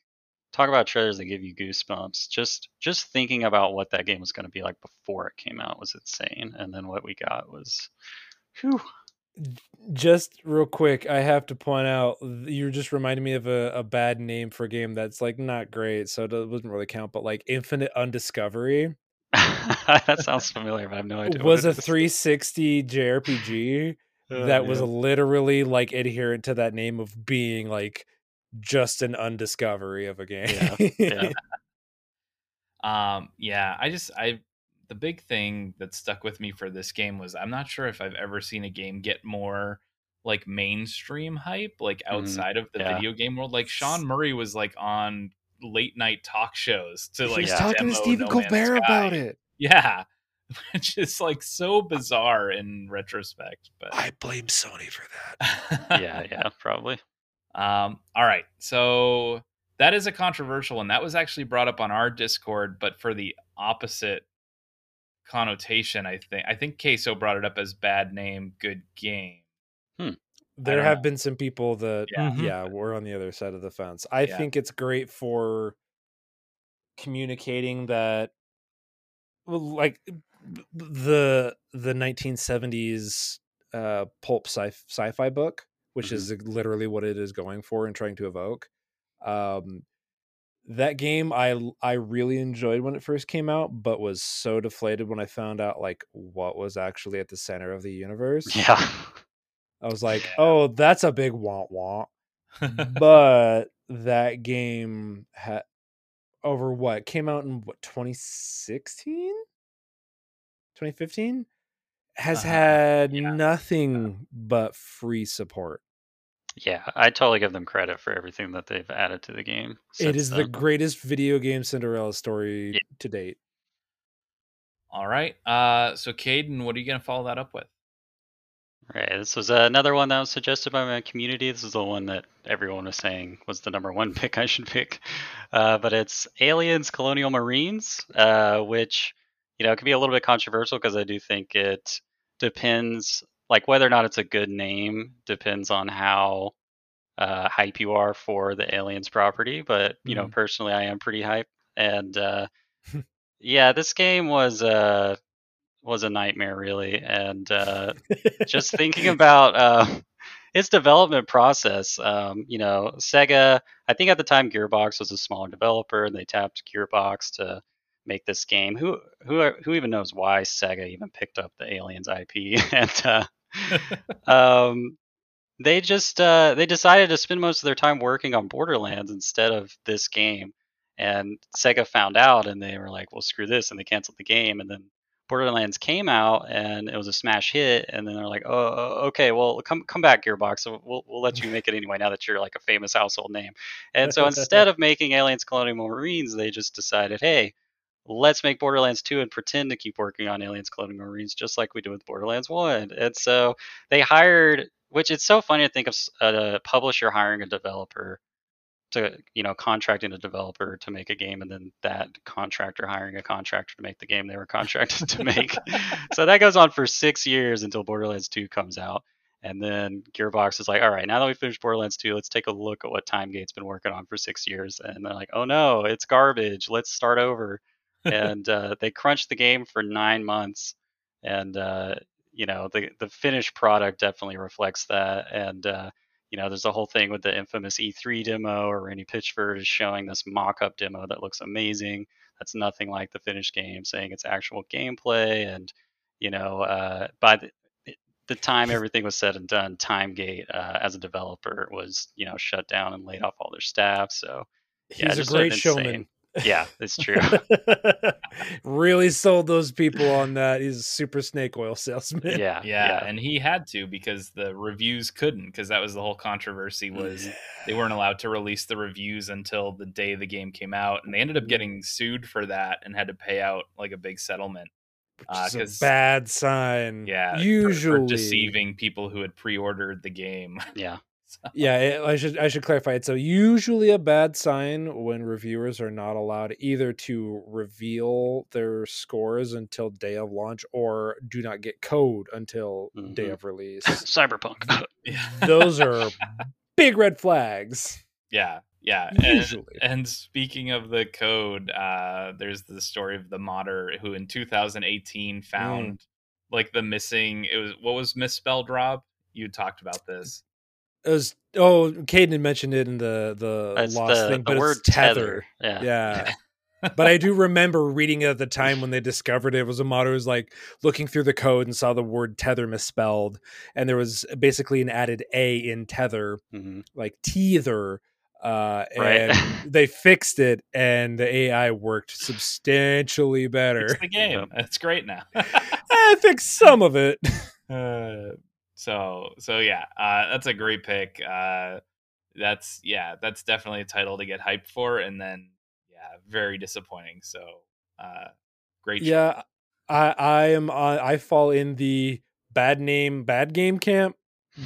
talk about trailers that give you goosebumps. Just just thinking about what that game was going to be like before it came out was insane, and then what we got was, whew.
Just real quick, I have to point out you're just reminding me of a, a bad name for a game that's like not great, so it doesn't really count. But like Infinite Undiscovery
that sounds familiar, but I have no idea. what
was
it
a 360 JRPG
Oh,
that was literally like adherent to that name of being like just an undiscovery of a game.
yeah.
Um, yeah, I just I the big thing that stuck with me for this game was I'm not sure if I've ever seen a game get more like mainstream hype, like
Mhm,
outside of the
yeah.
video game world. Like Sean Murray was like on late night talk shows to like
was
Yeah.
talking to Stephen
No Man's
Colbert
Sky.
about it.
Yeah. Which is like so bizarre in retrospect, but
I blame Sony for that.
yeah, yeah, probably.
Um, all right. So that is a controversial one. That was actually brought up on our Discord, but for the opposite connotation, I think. I think Queso brought it up as bad name, good game.
There have
know.
been some people that
Yeah.
yeah,
Mhm.
we're on the other side of the fence. I
Yeah.
think it's great for communicating that like the the 1970s uh pulp sci- sci-fi book which
Mhm.
is literally what it is going for and trying to evoke um that game I I really enjoyed when it first came out but was so deflated when i found out like what was actually at the center of the universe.
Yeah.
i was like oh that's a big want want but that game had over what came out in what 2016 2015 has
Uh-huh,
had
yeah.
nothing but free support
Yeah, I totally give them credit for everything that they've added to the game.
It is
since
is the greatest video game cinderella story
Yeah.
to date
all right. Uh, so Caden, what are you gonna follow that up with?
Right. This was another one that was suggested by my community. This is the one that everyone was saying was the number one pick I should pick. Uh, but it's Aliens Colonial Marines, uh, which, you know, it can be a little bit controversial because I do think it depends, like whether or not it's a good name depends on how uh, hype you are for the Aliens property. But, you know,
Mhm.
personally, I am pretty hype. And uh, yeah, this game was. Uh, was a nightmare really and uh, just thinking about uh, its development process. Um, you know, Sega, I think at the time Gearbox was a smaller developer and they tapped Gearbox to make this game. Who who who even knows why Sega even picked up the Aliens IP? and uh, um, they just uh, they decided to spend most of their time working on Borderlands instead of this game. And Sega found out, and they were like, "Well, screw this," and they canceled the game. And then Borderlands came out, and it was a smash hit. And then they're like, "Oh, okay, well, come come back, Gearbox. We'll we'll let you make it anyway now that you're like a famous household name." And so instead of making Aliens Colonial Marines, they just decided, "Hey." Let's make Borderlands 2 and pretend to keep working on Aliens Colonial Marines just like we did with Borderlands 1. And so they hired which it's so funny to think of a uh, publisher hiring a developer to you know contracting a developer to make a game and then that contractor hiring a contractor to make the game they were contracted to make. So that goes on for six years until borderlands 2 comes out. And then gearbox is like all right now that we finished borderlands 2 let's take a look at what timegate's been working on for six years. And they're like oh no it's garbage. Let's start over and uh, they crunched the game for nine months and uh, you know the the finished product definitely reflects that and uh, you know there's a whole thing with the infamous E3 demo or Randy Pitchford is showing this mock-up demo that looks amazing that's nothing like the finished game saying it's actual gameplay and you know uh, by the the time everything was said and done, TimeGate uh, as a developer was you know shut down and laid off all their staff. So
yeah, he's a great showman.
Yeah, it's true.
really sold those people on that. He's a super snake oil salesman.
Yeah,
yeah, yeah, and he had to because the reviews couldn't because that was the whole controversy was yeah. they weren't allowed to release the reviews until the day the game came out, and they ended up mm-hmm. getting sued for that and had to pay out like a big settlement.
Which uh, a bad sign.
Yeah,
usually
for, for deceiving people who had pre-ordered the game.
Yeah.
yeah, it, I should I should clarify. It's a usually a bad sign when reviewers are not allowed either to reveal their scores until day of launch or do not get code until mm-hmm. day of release.
Cyberpunk.
Those are big red flags.
Yeah, yeah. Usually. And, and speaking of the code, uh, there's the story of the modder who in 2018 found mm. like the missing. It was what was misspelled. Rob, you talked about this
it was oh Caden had mentioned it in the the
it's
lost
the,
thing,
but
the
word
it's tether.
tether.
Yeah. yeah. but I do remember reading it at the time when they discovered it. it was a modder was like looking through the code and saw the word tether misspelled, and there was basically an added a in tether,
mm-hmm.
like teether. Uh,
right.
and they fixed it, and the AI worked substantially better.
It's the game. It's great now.
I fixed some of it.
Uh, so so yeah, uh, that's a great pick. Uh, that's yeah, that's definitely a title to get hyped for, and then yeah, very disappointing. So uh, great.
Yeah, I I am I fall in the bad name bad game camp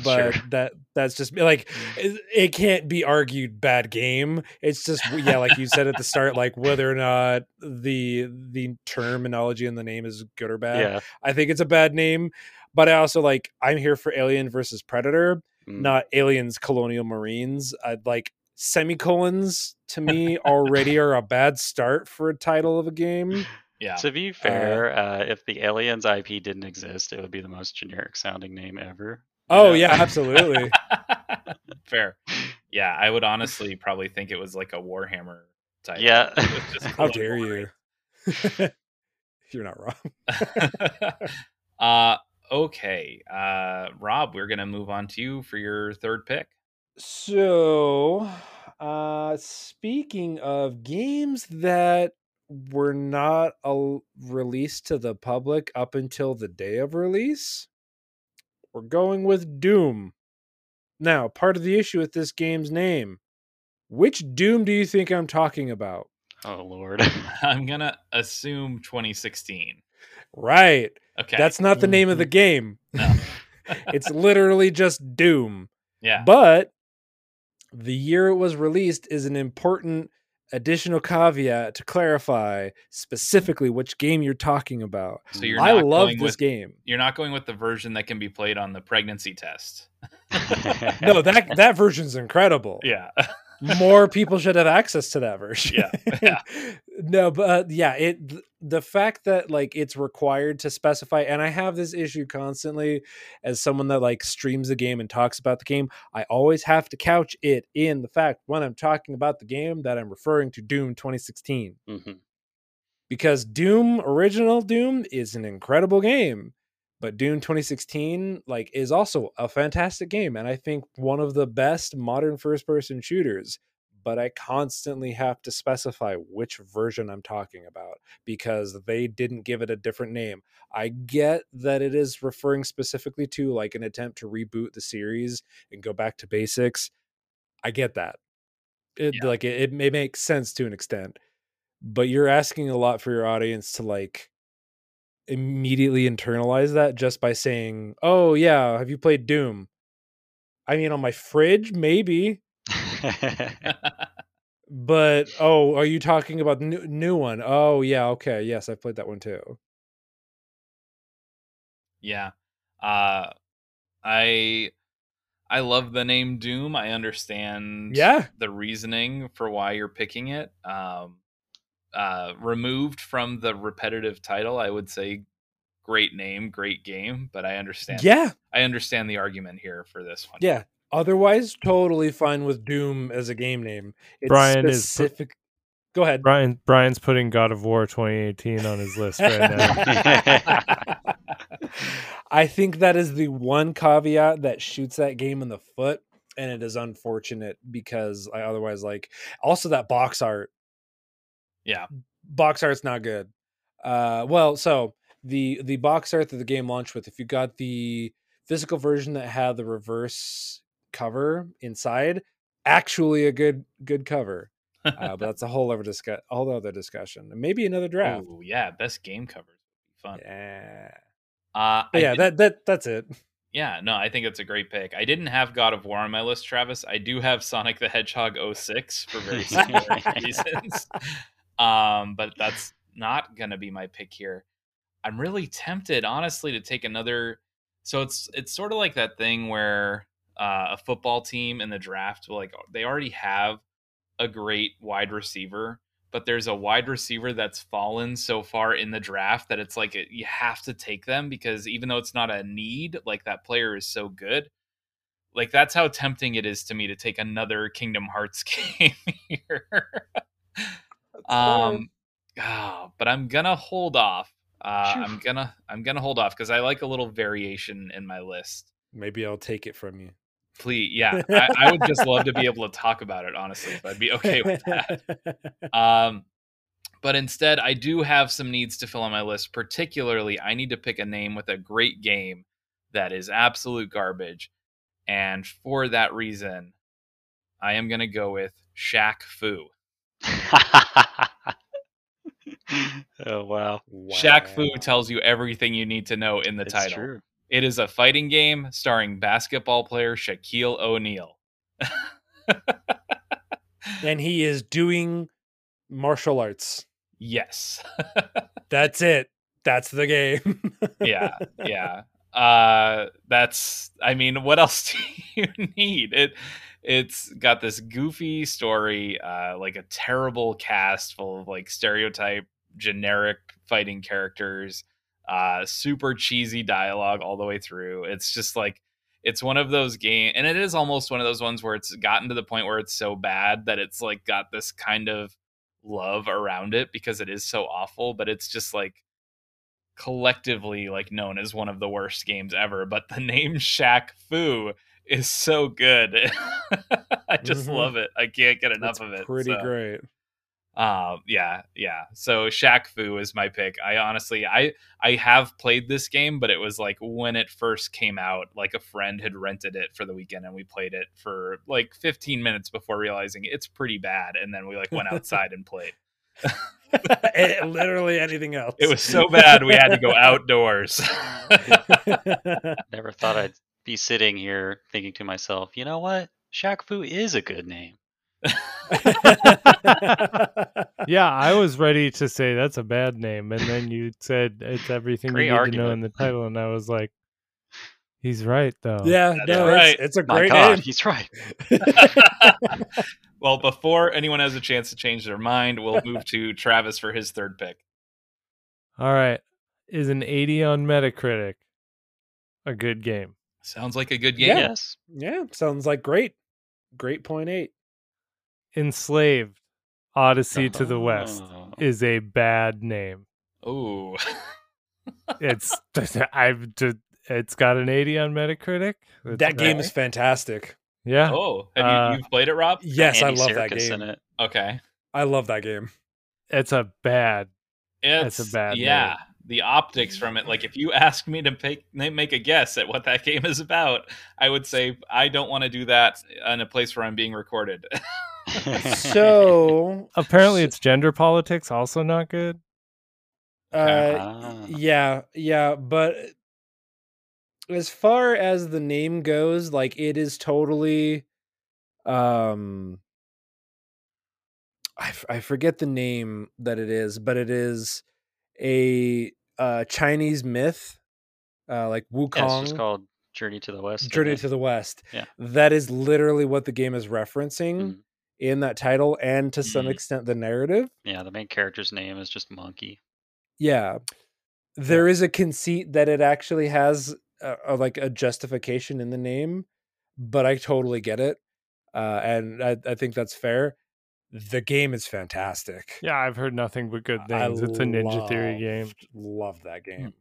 but sure. that that's just like it, it, can't be argued bad game it's just yeah like you said at the start like whether or not the the terminology in the name is good or bad
yeah.
i think it's a bad name but I also like I'm here for Alien versus Predator, mm. not Aliens Colonial Marines. I'd like semicolons to me already are a bad start for a title of a game.
Yeah.
To be fair, uh, uh, if the Aliens IP didn't exist, it would be the most generic sounding name ever.
Oh yeah, absolutely.
fair. Yeah, I would honestly probably think it was like a Warhammer type.
Yeah.
How dare you? You're not wrong.
uh Okay, uh, Rob, we're gonna move on to you for your third pick.
So, uh, speaking of games that were not a- released to the public up until the day of release, we're going with Doom. Now, part of the issue with this game's name, which Doom do you think I'm talking about?
Oh Lord,
I'm gonna assume 2016.
Right.
Okay.
That's not the name of the mm-hmm. game.
No.
it's literally just Doom.
Yeah.
But the year it was released is an important additional caveat to clarify specifically which game you're talking about.
So you're
I love this
with,
game.
You're not going with the version that can be played on the pregnancy test.
no, that that version's incredible.
Yeah
more people should have access to that version.
Yeah. yeah.
no, but uh, yeah, it the fact that like it's required to specify and I have this issue constantly as someone that like streams the game and talks about the game, I always have to couch it in the fact when I'm talking about the game that I'm referring to Doom 2016.
Mm-hmm.
because Doom original Doom is an incredible game, but Doom 2016 like is also a fantastic game and I think one of the best modern first person shooters. But I constantly have to specify which version I'm talking about because they didn't give it a different name. I get that it is referring specifically to like an attempt to reboot the series and go back to basics. I get that. It
Yeah.
like it, it may make sense to an extent, but you're asking a lot for your audience to like immediately internalize that just by saying, "Oh yeah, have you played Doom?" I mean, on my fridge, maybe, but oh, are you talking about the new, new one? Oh yeah, okay, yes, I've played that one too.
Yeah. Uh I I love the name Doom. I understand
Yeah.
the reasoning for why you're picking it. Um uh removed from the repetitive title, I would say great name, great game, but I understand
Yeah,
I understand the argument here for this one.
yeah. Otherwise, totally fine with Doom as a game name. It's
Brian is
specific. Go ahead.
Brian Brian's putting God of War 2018 on his list right now.
I think that is the one caveat that shoots that game in the foot, and it is unfortunate because I otherwise like. Also, that box art.
Yeah.
box art's not good. Uh, well, so the the box art that the game launched with, if you got the physical version that had the reverse cover inside, actually a good good cover. Uh, but that's a whole other discuss a whole other discussion, and maybe another draft.
Oh, yeah, best game covers would be fun.
Yeah,
Uh
yeah,
did-
that that that's it.
Yeah, no, I think it's a great pick. I didn't have God of War on my list, Travis. I do have Sonic the Hedgehog 06 for very similar reasons. Um, but that's not gonna be my pick here. I'm really tempted, honestly, to take another. So it's it's sort of like that thing where uh, a football team in the draft will like they already have a great wide receiver, but there's a wide receiver that's fallen so far in the draft that it's like it, you have to take them because even though it's not a need, like that player is so good. Like that's how tempting it is to me to take another Kingdom Hearts game here. Um, ah, but I'm gonna hold off. Uh, I'm gonna I'm gonna hold off because I like a little variation in my list.
Maybe I'll take it from you.
Please, yeah, I, I would just love to be able to talk about it. Honestly, if I'd be okay with that. Um, but instead, I do have some needs to fill on my list. Particularly, I need to pick a name with a great game that is absolute garbage, and for that reason, I am gonna go with Shaq Fu.
oh wow,
Shaq Fu tells you everything you need to know in the
it's
title.
true.
It is a fighting game starring basketball player Shaquille O'Neal.
and he is doing martial arts.
yes.
That's it. That's the game.
yeah. Yeah. Uh that's I mean, what else do you need? It it's got this goofy story, uh like a terrible cast full of like stereotype generic fighting characters, uh super cheesy dialogue all the way through. It's just like it's one of those game and it is almost one of those ones where it's gotten to the point where it's so bad that it's like got this kind of love around it because it is so awful, but it's just like collectively like known as one of the worst games ever. But the name Shaq Fu is so good. I just
Mhm.
love it. I can't get enough
It's
of it.
Pretty
so.
great.
Um, yeah, yeah. So Shaq Fu is my pick. I honestly, I I have played this game, but it was like when it first came out, like a friend had rented it for the weekend, and we played it for like 15 minutes before realizing it's pretty bad, and then we like went outside and played.
Eh, Literally anything else.
It was so bad we had to go outdoors.
Never thought I'd be sitting here thinking to myself, you know what? Shaq Fu is a good name.
Yeah, I was ready to say that's a bad name, and then you said it's everything
Great
you need to know in the title, and I was like, he's right though.
yeah,
That's
no,
right.
it's, it's a
My
great
God,
name.
he's right.
well, before anyone has a chance to change their mind, we'll move to Travis for his third pick.
All right, is an 80 on Metacritic a good game?
Sounds like a good game.
Yeah.
Yes.
Yeah, sounds like great. Great point eight.
Enslaved Odyssey to the West
Oh.
is a bad name.
Oh.
It's I've it's got an 80 on Metacritic. It's
that game
bad.
is fantastic.
yeah.
oh, have
Uh,
you you've played it, Rob?
Yes,
Andy
I love that game.
in it.
Okay.
I love that game.
It's a bad.
It's
That's a bad
Yeah.
name.
The optics from it, like if you ask me to make make a guess at what that game is about, I would say I don't want to do that in a place where I'm being recorded.
So,
Apparently,
So-
it's gender politics. Also, not good.
uh,
Ah.
yeah, yeah, but as far as the name goes, like it is totally, um, I, f- I forget the name that it is, but it is a uh Chinese myth, uh, like
Yeah, it's called Journey to the West.
Journey to the West.
Yeah.
That is literally what the game is referencing
Mhm.
in that title and to some
Mhm.
extent the narrative.
Yeah, the main character's name is just Monkey.
Yeah. There is a conceit that it actually has a, a, like a justification in the name, but I totally get it. Uh, and I, I think that's fair. The game is fantastic.
Yeah, I've heard nothing but good
I
things. It's a Ninja Theory game.
Love that game.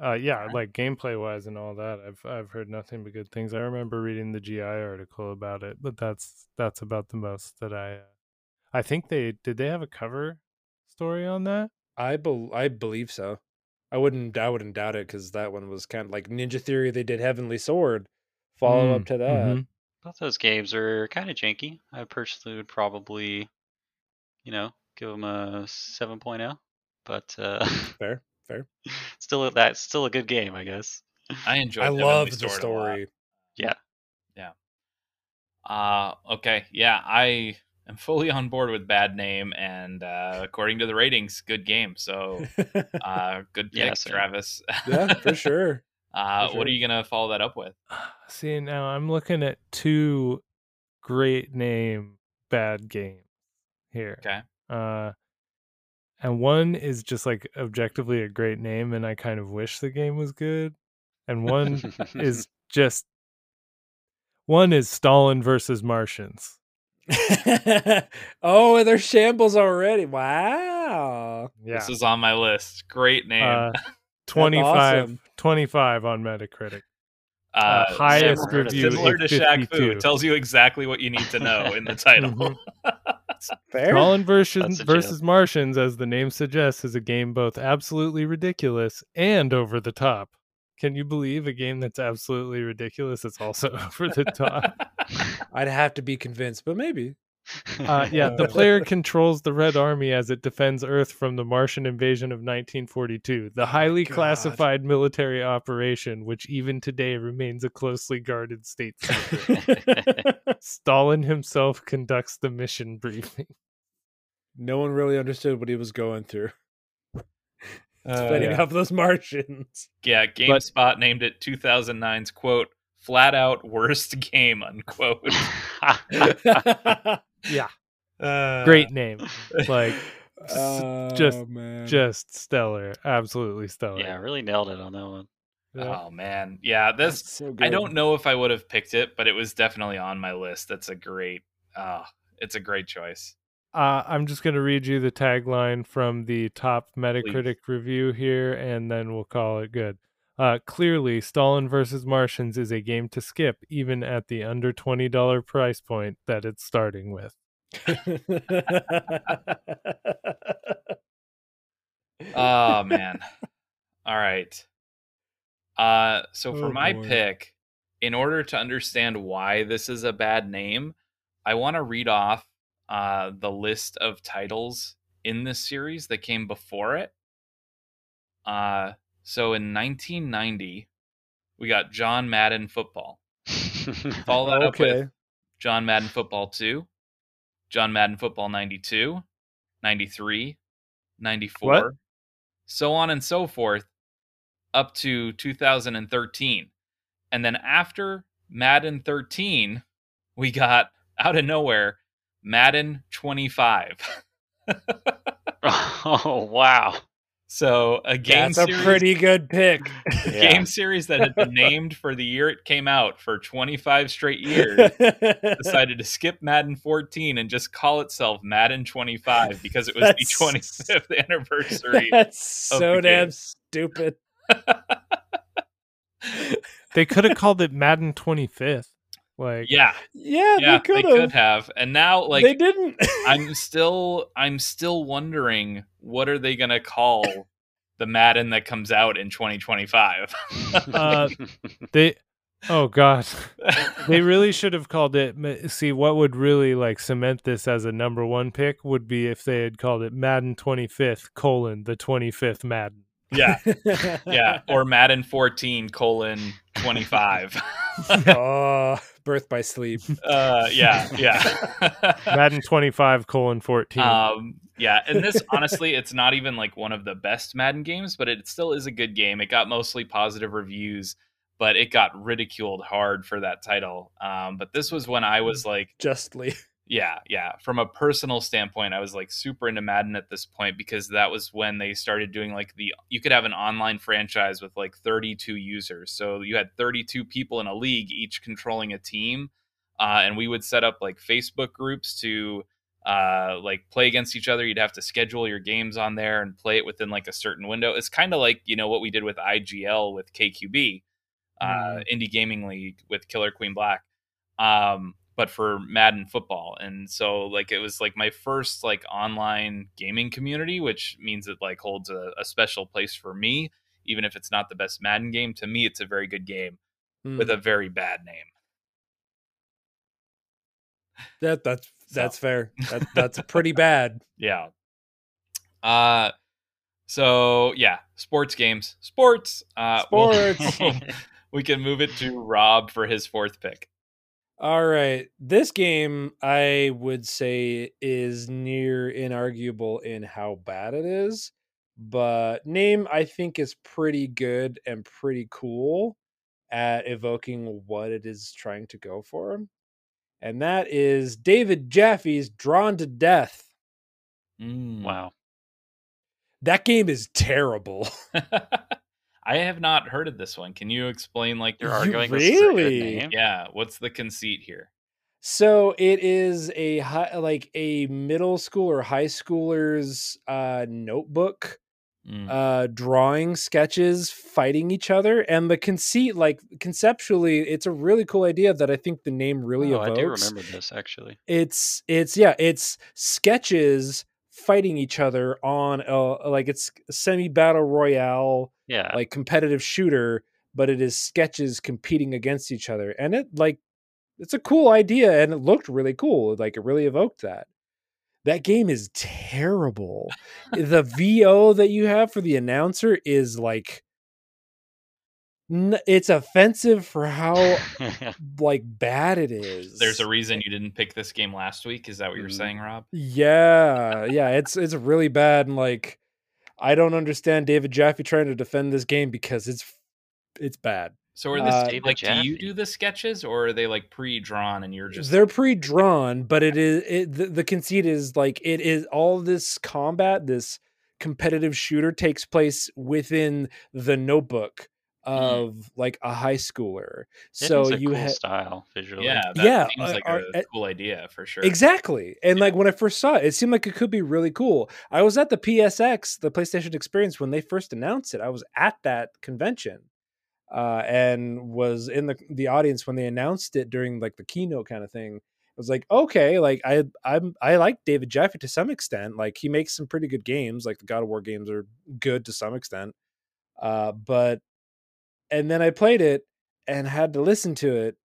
Uh, yeah, like gameplay wise and all that, I've I've heard nothing but good things. I remember reading the GI article about it, but that's that's about the most that I. Uh, I think they did. They have a cover story on that.
I bel I believe so. I wouldn't I wouldn't doubt it because that one was kind of like Ninja Theory. They did Heavenly Sword, follow up
Mm,
to that.
mhm.
Both those games are kind of janky. I personally would probably, you know, give them a 7.0, but uh,
Fair, fair.
still that's still a good game, I guess.
I enjoyed.
I love the
Sword a lot.
story.
Yeah. Yeah.
Uh okay, yeah, I am fully on board with bad name, and uh, according to the ratings, good game. So, uh, good pick,
Yeah.
Travis.
yeah, for sure.
Uh,
for
What are you gonna follow that up with?
See now, I'm looking at two great name bad games here.
Okay.
Uh, and one is just like objectively a great name, and I kind of wish the game was good. And one is just one is Stalin versus Martians.
oh, they're shambles already. Wow.
Yeah,
This is on my list. Great name.
uh, 25,
awesome.
25 on Metacritic.
Uh,
uh, highest
similar to-
review
Similar to
is
Shaq Fu. It tells you exactly what you need to know in the title.
Mhm.
Fair.
Stalin versus, versus Martians, as the name suggests, is a game both absolutely ridiculous and over the top. Can you believe a game that's absolutely ridiculous is also over the top?
I'd have to be convinced, but maybe.
Uh, yeah, the player controls the Red Army as it defends Earth from the Martian invasion of 1942, the highly
God.
classified military operation, which even today remains a closely guarded state secret. Stalin himself conducts the mission briefing.
no one really understood what he was going through.
Uh,
Fighting
yeah.
off those Martians.
yeah, GameSpot named it 2009's quote flat out worst game unquote.
Yeah,
Uh,
great name. Like,
Oh,
just-
man.
just stellar. Absolutely stellar.
yeah, really nailed it on that one.
Yeah.
Oh man, yeah. This
so
I don't know if I would have picked it, but it was definitely on my list. That's a great. Uh, it's a great choice.
Uh, I'm just going to read you the tagline from the top Metacritic review here, and then we'll call it good. Uh, clearly, Stalin versus Martians is a game to skip, even at the under $20 price point that it's starting with.
Oh man. All right. Uh so for
Oh,
my
boy.
pick, in order to understand why this is a bad name, I want to read off uh the list of titles in this series that came before it. Uh so in 1990, we got John Madden Football. Follow that up with. John Madden Football 2, John Madden Football 92, 93, 94,
What?
so on and so forth up to 2013. And then after Madden 13, we got out of nowhere Madden 25.
oh wow.
So a game
That's a pretty good pick.
a
Yeah.
game series that had been named for the year it came out for 25 straight years decided to skip Madden 14 and just call itself Madden 25 because it was
That's-
the 25th anniversary.
That's
of
so
the
damn
game.
stupid.
They could have called it Madden 25th. Like,
Yeah,
Yeah,
yeah,
they could
could
have.
have. And now, like,
they didn't.
I'm still, I'm still wondering what are they gonna call the Madden that comes out in 2025?
Uh, they, oh god, they really should have called it. See, what would really like cement this as a number one pick would be if they had called it Madden 25th colon the 25th Madden.
yeah, yeah, or Madden 14 colon 25.
oh, birth by sleep.
uh, yeah, yeah.
Madden 25 colon 14.
Um, yeah, and this honestly, it's not even like one of the best Madden games, but it still is a good game. It got mostly positive reviews, but it got ridiculed hard for that title. Um, but this was when I was like,
Justly.
Yeah, yeah. From a personal standpoint, I was like super into Madden at this point because that was when they started doing like the you could have an online franchise with like 32 users. So you had 32 people in a league, each controlling a team, uh, and we would set up like Facebook groups to uh, like play against each other. You'd have to schedule your games on there and play it within like a certain window. It's kind of like you know what we did with IGL with KQB, uh,
Mm.
Indie Gaming League with Killer Queen Black. Um, but for Madden football. And so like it was like my first like online gaming community, which means it like holds a, a special place for me, even if it's not the best Madden game. To me, it's a very good game
Mm.
with a very bad name.
that that's
So.
that's fair. That, that's pretty bad.
Yeah. Uh so yeah, sports games. Sports. Uh we'll-
Sports.
we can move it to Rob for his fourth pick.
All right. This game, I would say, is near inarguable in how bad it is. But name, I think, is pretty good and pretty cool at evoking what it is trying to go for. And that is David Jaffe's Drawn to Death.
Mm.
wow.
That game is terrible.
I have not heard of this one. Can you explain like
You're
You
arguing this is a good
really?
name?
yeah, what's the conceit here?
So it is a high, like a middle school or high schooler's uh, notebook
Mm.
uh drawing sketches fighting each other and the conceit like conceptually it's a really cool idea that i think the name really
oh, I do remember this actually.
it's it's yeah it's sketches fighting each other on a like it's semi battle royale
Yeah.
like competitive shooter but it is sketches competing against each other and it like it's a cool idea and it looked really cool like it really evoked that that game is terrible the vo that you have for the announcer is like it's offensive for how like bad it is
There's a reason you didn't pick this game last week. Is that what you're
Mm.
saying, Rob?
yeah yeah it's it's really bad and like i don't understand david jaffe trying to defend this game because it's it's bad
So are this
Uh,
David
like do you do the sketches or are they like pre-drawn and you're just
they're pre-drawn but it is it, the, the conceit is like it is all this combat this competitive shooter takes place within the notebook of like a high schooler so
It's a
you
cool
have
style visually.
yeah, that
Yeah,
seems
uh,
like
are-
a
uh,
cool idea for sure.
Exactly. And like when I first saw it, it seemed like it could be really cool. I was at the PSX, the PlayStation Experience, when they first announced it. I was at that convention uh, and was in the the audience when they announced it during like the keynote kind of thing. I was like, okay, like I I'm I like David Jaffe to some extent. Like he makes some pretty good games. Like the God of War games are good to some extent. Uh, but and then I played it and had to listen to it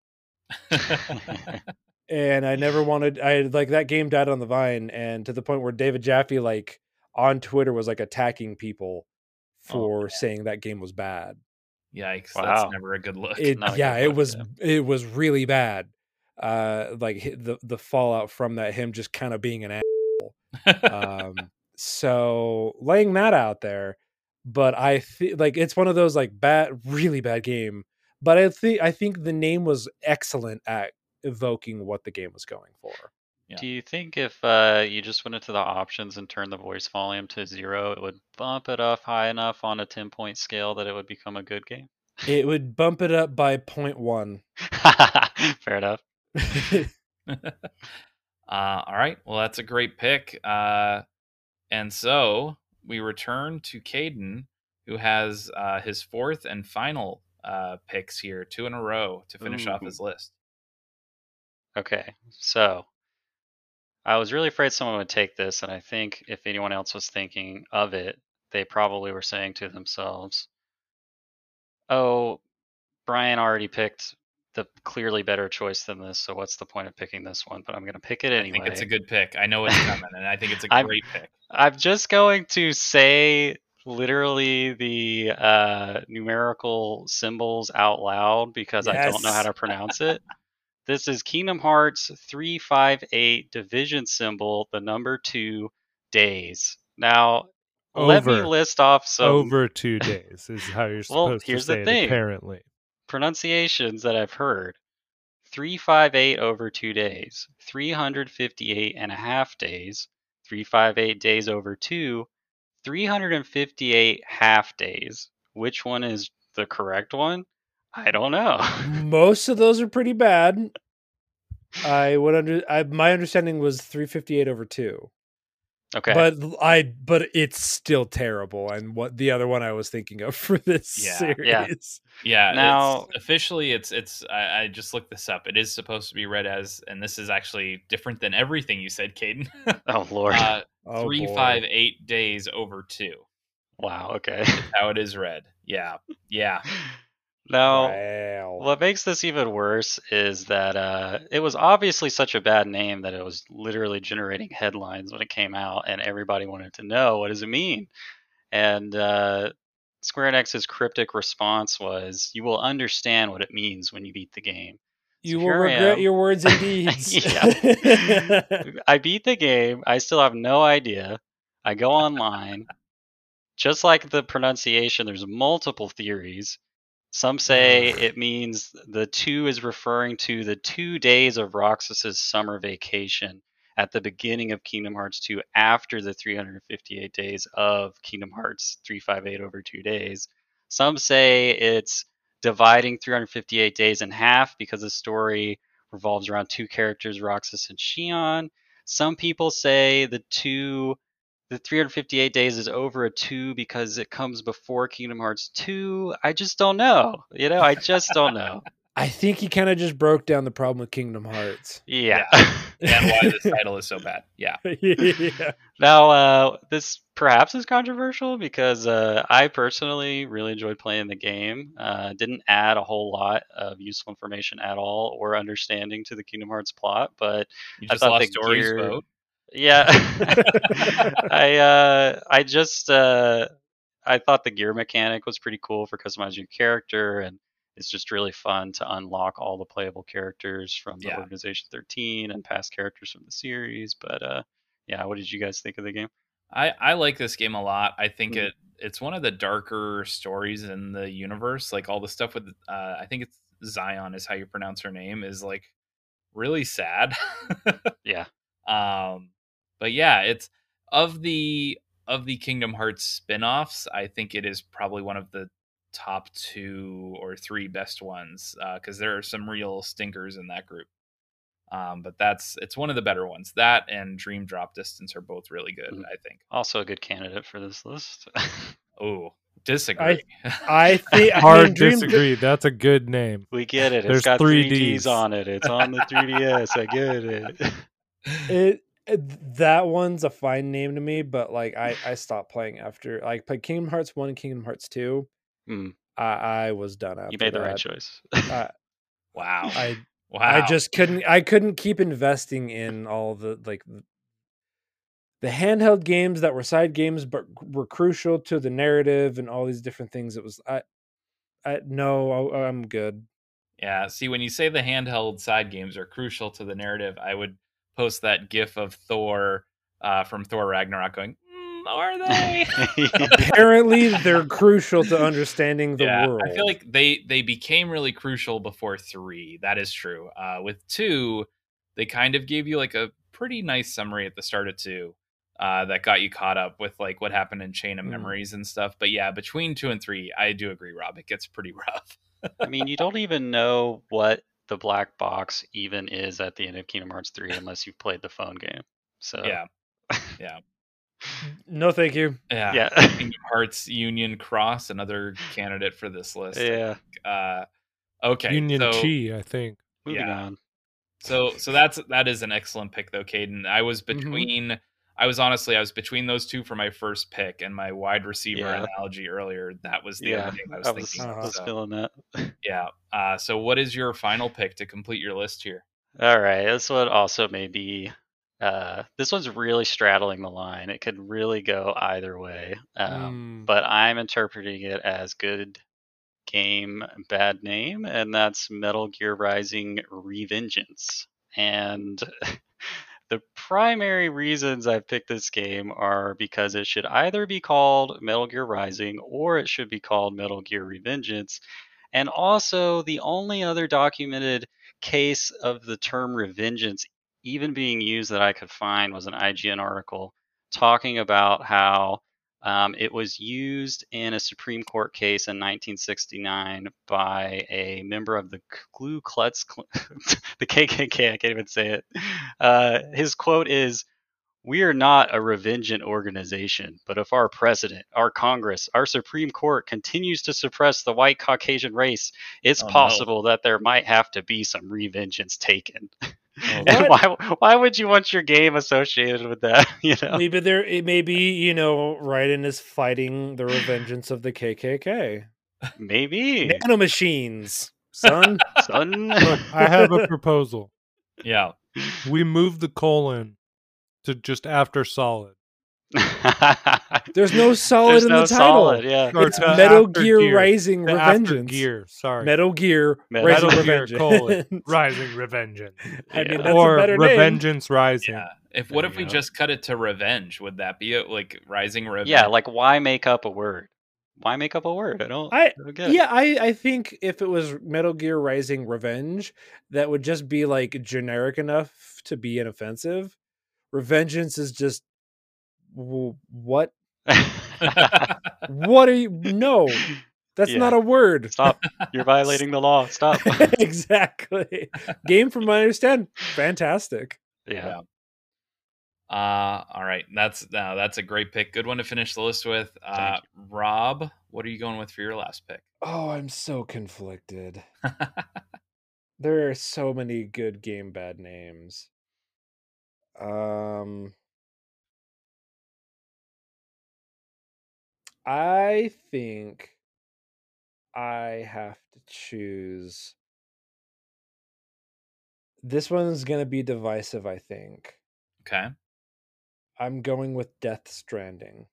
and I never wanted I like that game died on the vine and to the point where David Jaffe like on Twitter was like attacking people
Oh,
for saying that game was bad.
Yikes,
Wow.
that's never a good look.
It
not
yeah,
good
it
look,
was
yeah.
it was really bad. Uh like the the fallout from that him just kind of being an asshole. um so laying that out there but I think like it's one of those like bad really bad game but I think I think the name was excellent at evoking what the game was going for.
Yeah.
Do you think if uh, you just went into the options and turned the voice volume to zero, it would bump it up high enough on a 10 point scale that it would become a good game?
It would bump it up by 0.1.
Fair enough.
uh, all right. Well, that's a great pick. Uh, and so we return to Caden, who has uh, his fourth and final uh, picks here, two in a row to finish off his list.
Okay, so I was really afraid someone would take this, and I think if anyone else was thinking of it, they probably were saying to themselves, "Oh, Brian already picked the clearly better choice than this, so what's the point of picking this one?" But I'm going to pick it anyway.
I think it's a good pick. I know it's coming, and I think it's a
I'm-
great pick.
I'm just going to say literally the uh, numerical symbols out loud because I don't know how to pronounce it. This is Kingdom Hearts 358 division symbol, the number two days. Now, let me list off some
Over two days is how you're
Well,
supposed
here's
to
the
say it, apparently.
Pronunciations that I've heard 358 over two days, 358 and a half days, 358 days over two, 358 half days. Which one is the correct one? I don't know.
Most of those are pretty bad. I would under I, my understanding was 358 over 2.
Okay.
But I but it's still terrible and what the other one I was thinking of for this
Yeah,
series.
yeah.
Yeah.
Now-
it's, officially, it's it's. I, I just looked this up. It is supposed to be read as, and this is actually different than everything you said, Caden.
oh, Lord.
uh,
Oh,
three,
boy.
five, eight days over two.
wow. Okay.
How it is read. Yeah. Yeah.
now,
Wow.
What makes this even worse is that uh, it was obviously such a bad name that it was literally generating headlines when it came out, and everybody wanted to know what does it mean. And uh, Square Enix's cryptic response was, "You will understand what it means when you beat the game."
you
So
will regret your words and deeds.
I beat the game. I still have no idea. I go online. Just like the pronunciation, there's multiple theories. Some say it means the two is referring to the two days of Roxas's summer vacation at the beginning of Kingdom Hearts 2 after the 358 days of Kingdom Hearts 358 over two days. Some say it's dividing 358 days in half because the story revolves around two characters, Roxas and Xion. Some people say the two, the 358 days is over a two because it comes before Kingdom Hearts 2. I just don't know. You know, I just don't know.
I think he kind of just broke down the problem with Kingdom Hearts.
Yeah.
And why this title is so bad. Yeah.
yeah.
now, uh, this perhaps is controversial because uh, I personally really enjoyed playing the game. Uh, didn't add a whole lot of useful information at all or understanding to the Kingdom Hearts plot, but
You
I thought
lost
the
Dory's
gear-
vote.
Yeah. I uh I just uh I thought the gear mechanic was pretty cool for customizing your character and it's just really fun to unlock all the playable characters from the
Yeah.
Organization 13 and past characters from the series. But uh yeah, what did you guys think of the game?
I, I like this game a lot. I think
Mhm.
it it's one of the darker stories in the universe. Like all the stuff with uh, I think it's Zion is how you pronounce her name is like really sad.
Yeah.
um, but yeah, it's of the of the Kingdom Hearts spin-offs, I think it is probably one of the top two or three best ones because there are some real stinkers in that group. Um, but that's it's one of the better ones. That and Dream Drop Distance are both really good.
Mhm.
I think.
Also a good candidate for this list.
Oh, disagree.
I think
Hard disagree. That's a good name.
we get it.
There's
It's got
three
three Ds
Ds.
on it. It's on the 3DS. I get it.
It, it- that one's a fine name to me, but like I I stopped playing after like played Kingdom Hearts one and Kingdom Hearts two.
Hmm.
I I was done after
You made the
that.
right choice.
I,
wow.
I
wow.
I just couldn't I couldn't keep investing in all the like the, the handheld games that were side games but were crucial to the narrative and all these different things. It was I I no I, I'm good.
Yeah. See, when you say the handheld side games are crucial to the narrative, I would post that GIF of Thor uh, from Thor Ragnarok going, mm, "Are they?"
Apparently they're crucial to understanding the
yeah,
world.
I feel like they they became really crucial before three. That is true. Uh, with two, they kind of gave you like a pretty nice summary at the start of two uh, that got you caught up with like what happened in Chain of
Mm.
Memories and stuff. But yeah, between two and three, I do agree, Rob. It gets pretty rough.
I mean, you don't even know what the black box even is at the end of Kingdom Hearts 3 unless you've played the phone game. So
Yeah, yeah,
No, thank you.
yeah.
yeah,
Kingdom Hearts Union Cross, another candidate for this list.
yeah.
Uh, okay.
Union
so,
Chi, I think.
Moving
Yeah.
on.
So so that's that is an excellent pick though, Caden. I was
Mhm.
between I was honestly I was between those two for my first pick and my wide receiver
Yeah.
analogy earlier. That was the
Yeah,
other thing I was
I was,
thinking.
Uh-huh.
was
so,
feeling that.
yeah. Uh, so what is your final pick to complete your list here?
All right, this one also may be. Uh, this one's really straddling the line. It could really go either way. Um,
Mm.
but I'm interpreting it as good game, bad name, and that's Metal Gear Rising Revengeance. And the primary reasons I've picked this game are because it should either be called Metal Gear Rising or it should be called Metal Gear Revengeance. And also, the only other documented case of the term revengeance even being used that I could find was an IGN article talking about how um, it was used in a Supreme Court case in 1969 by a member of the Ku Klux, Kl- the KKK. I can't even say it. Uh, his quote is, "We are not a revengent organization, but if our president, our Congress, our Supreme Court continues to suppress the white Caucasian race, it's
Oh, no.
possible that there might have to be some revengeance taken."
Oh,
And why why would you want your game associated with that? You know?
Maybe there it may be, you know, Raiden is fighting the revengeance of the KKK.
Maybe.
Nanomachines, son.
Son.
Look, I have a proposal.
yeah.
We move the colon to just after solid.
There's no solid
There's
in
no
the title.
solid, yeah.
It's
to
Metal
after
Gear, Rising
To
Revengeance.
gear, sorry.
Metal Gear
Metal
Rising
Metal Gear
Revengeance.
Rising Revengeance.
I mean,
Yeah.
that's
or
a better name.
Revengeance Rising.
Yeah. If what
you
if we
go.
just cut it to revenge? Would that be it? Like rising revenge?
Yeah, like why make up a word? Why make up a word? I don't,
I
I don't get it.
yeah, I I think if it was Metal Gear Rising Revenge, that would just be like generic enough to be inoffensive. Revengeance is just w- what? What are you? No, that's
Yeah.
not a word.
Stop. You're violating the law. Stop.
exactly. Game, from my understand, fantastic.
yeah.
Uh, all right. That's uh, that's a great pick. Good one to finish the list with. Uh, Rob, what are you going with for your last pick?
Oh, I'm so conflicted. there are so many good game bad names. Um I think I have to choose This one's going to be divisive, I think.
okay.
I'm going with Death Stranding.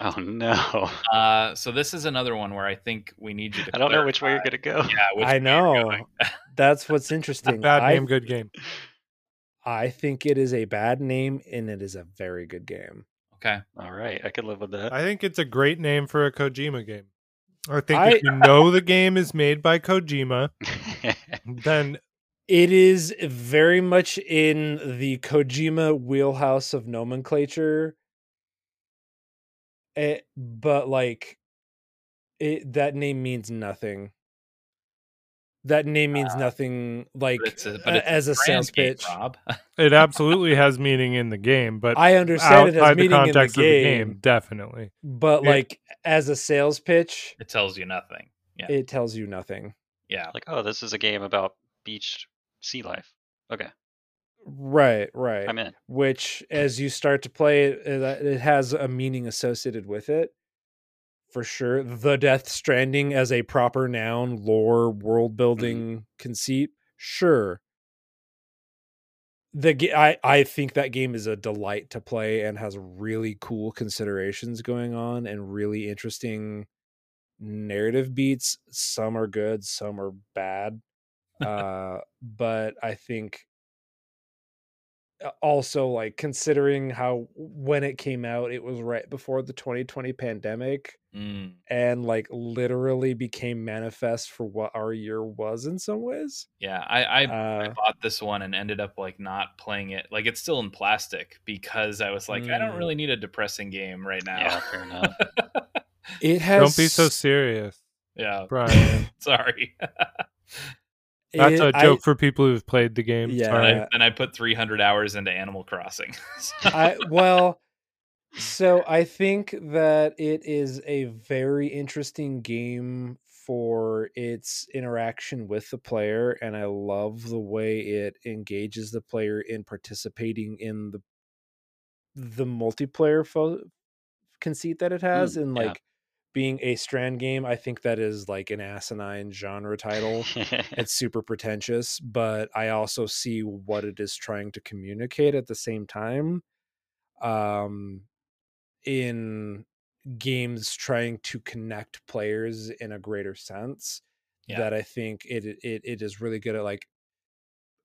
Oh no.
Uh, so this is another one where I think we need you to.
I don't know which way you're gonna go.
Yeah, which
I
way
know.
going.
That's what's interesting.
Bad
I,
name, good game.
I think it is a bad name and it is a very good game.
Okay.
All right, I could live with that.
I think it's a great name for a Kojima game. I think
I-
if you know the game is made by Kojima, then
It is very much in the Kojima wheelhouse of nomenclature. Eh, but like it that name means nothing. That name means nothing like
But it's a,
uh,
but it's
as a sales pitch.
Rob.
it absolutely has meaning in the game, but
I understand it as
outside the
meaning in the
context of the
game,
game, definitely.
but
Yeah.
like as a sales pitch,
it tells you nothing. Yeah.
it tells you nothing.
yeah.
like, oh, this is a game about beach sea life. Okay,
Right, right.
I'm in.
which as you start to play it it it has a meaning associated with it for sure. The death stranding as a proper noun lore world building conceit sure. The I, I think that game is a delight to play and has really cool considerations going on and really interesting narrative beats. Some are good some are bad. Uh but i think also like considering how when it came out it was right before the 2020 pandemic
Mm,
and like literally became manifest for what our year was in some ways
yeah, I, I I
uh
bought this one and ended up like not playing it. Like it's still in plastic because I was like, I don't
Mm.
really need a depressing game right
yeah,
now.
fair enough.
it has
Don't be so serious,
yeah,
Brian.
sorry.
That's a
it- I-
joke for people who've played the game.
Yeah.
Sorry.
I, then I put 300 hours into Animal Crossing.
I well, so I think that it is a very interesting game for its interaction with the player, and I love the way it engages the player in participating in the the multiplayer fo- conceit that it has,
Mm,
and
yeah.
like being a strand game. I think that is like an asinine genre title it's super pretentious but i also see what it is trying to communicate at the same time um in games trying to connect players in a greater sense
Yeah.
that i think it, it it is really good at like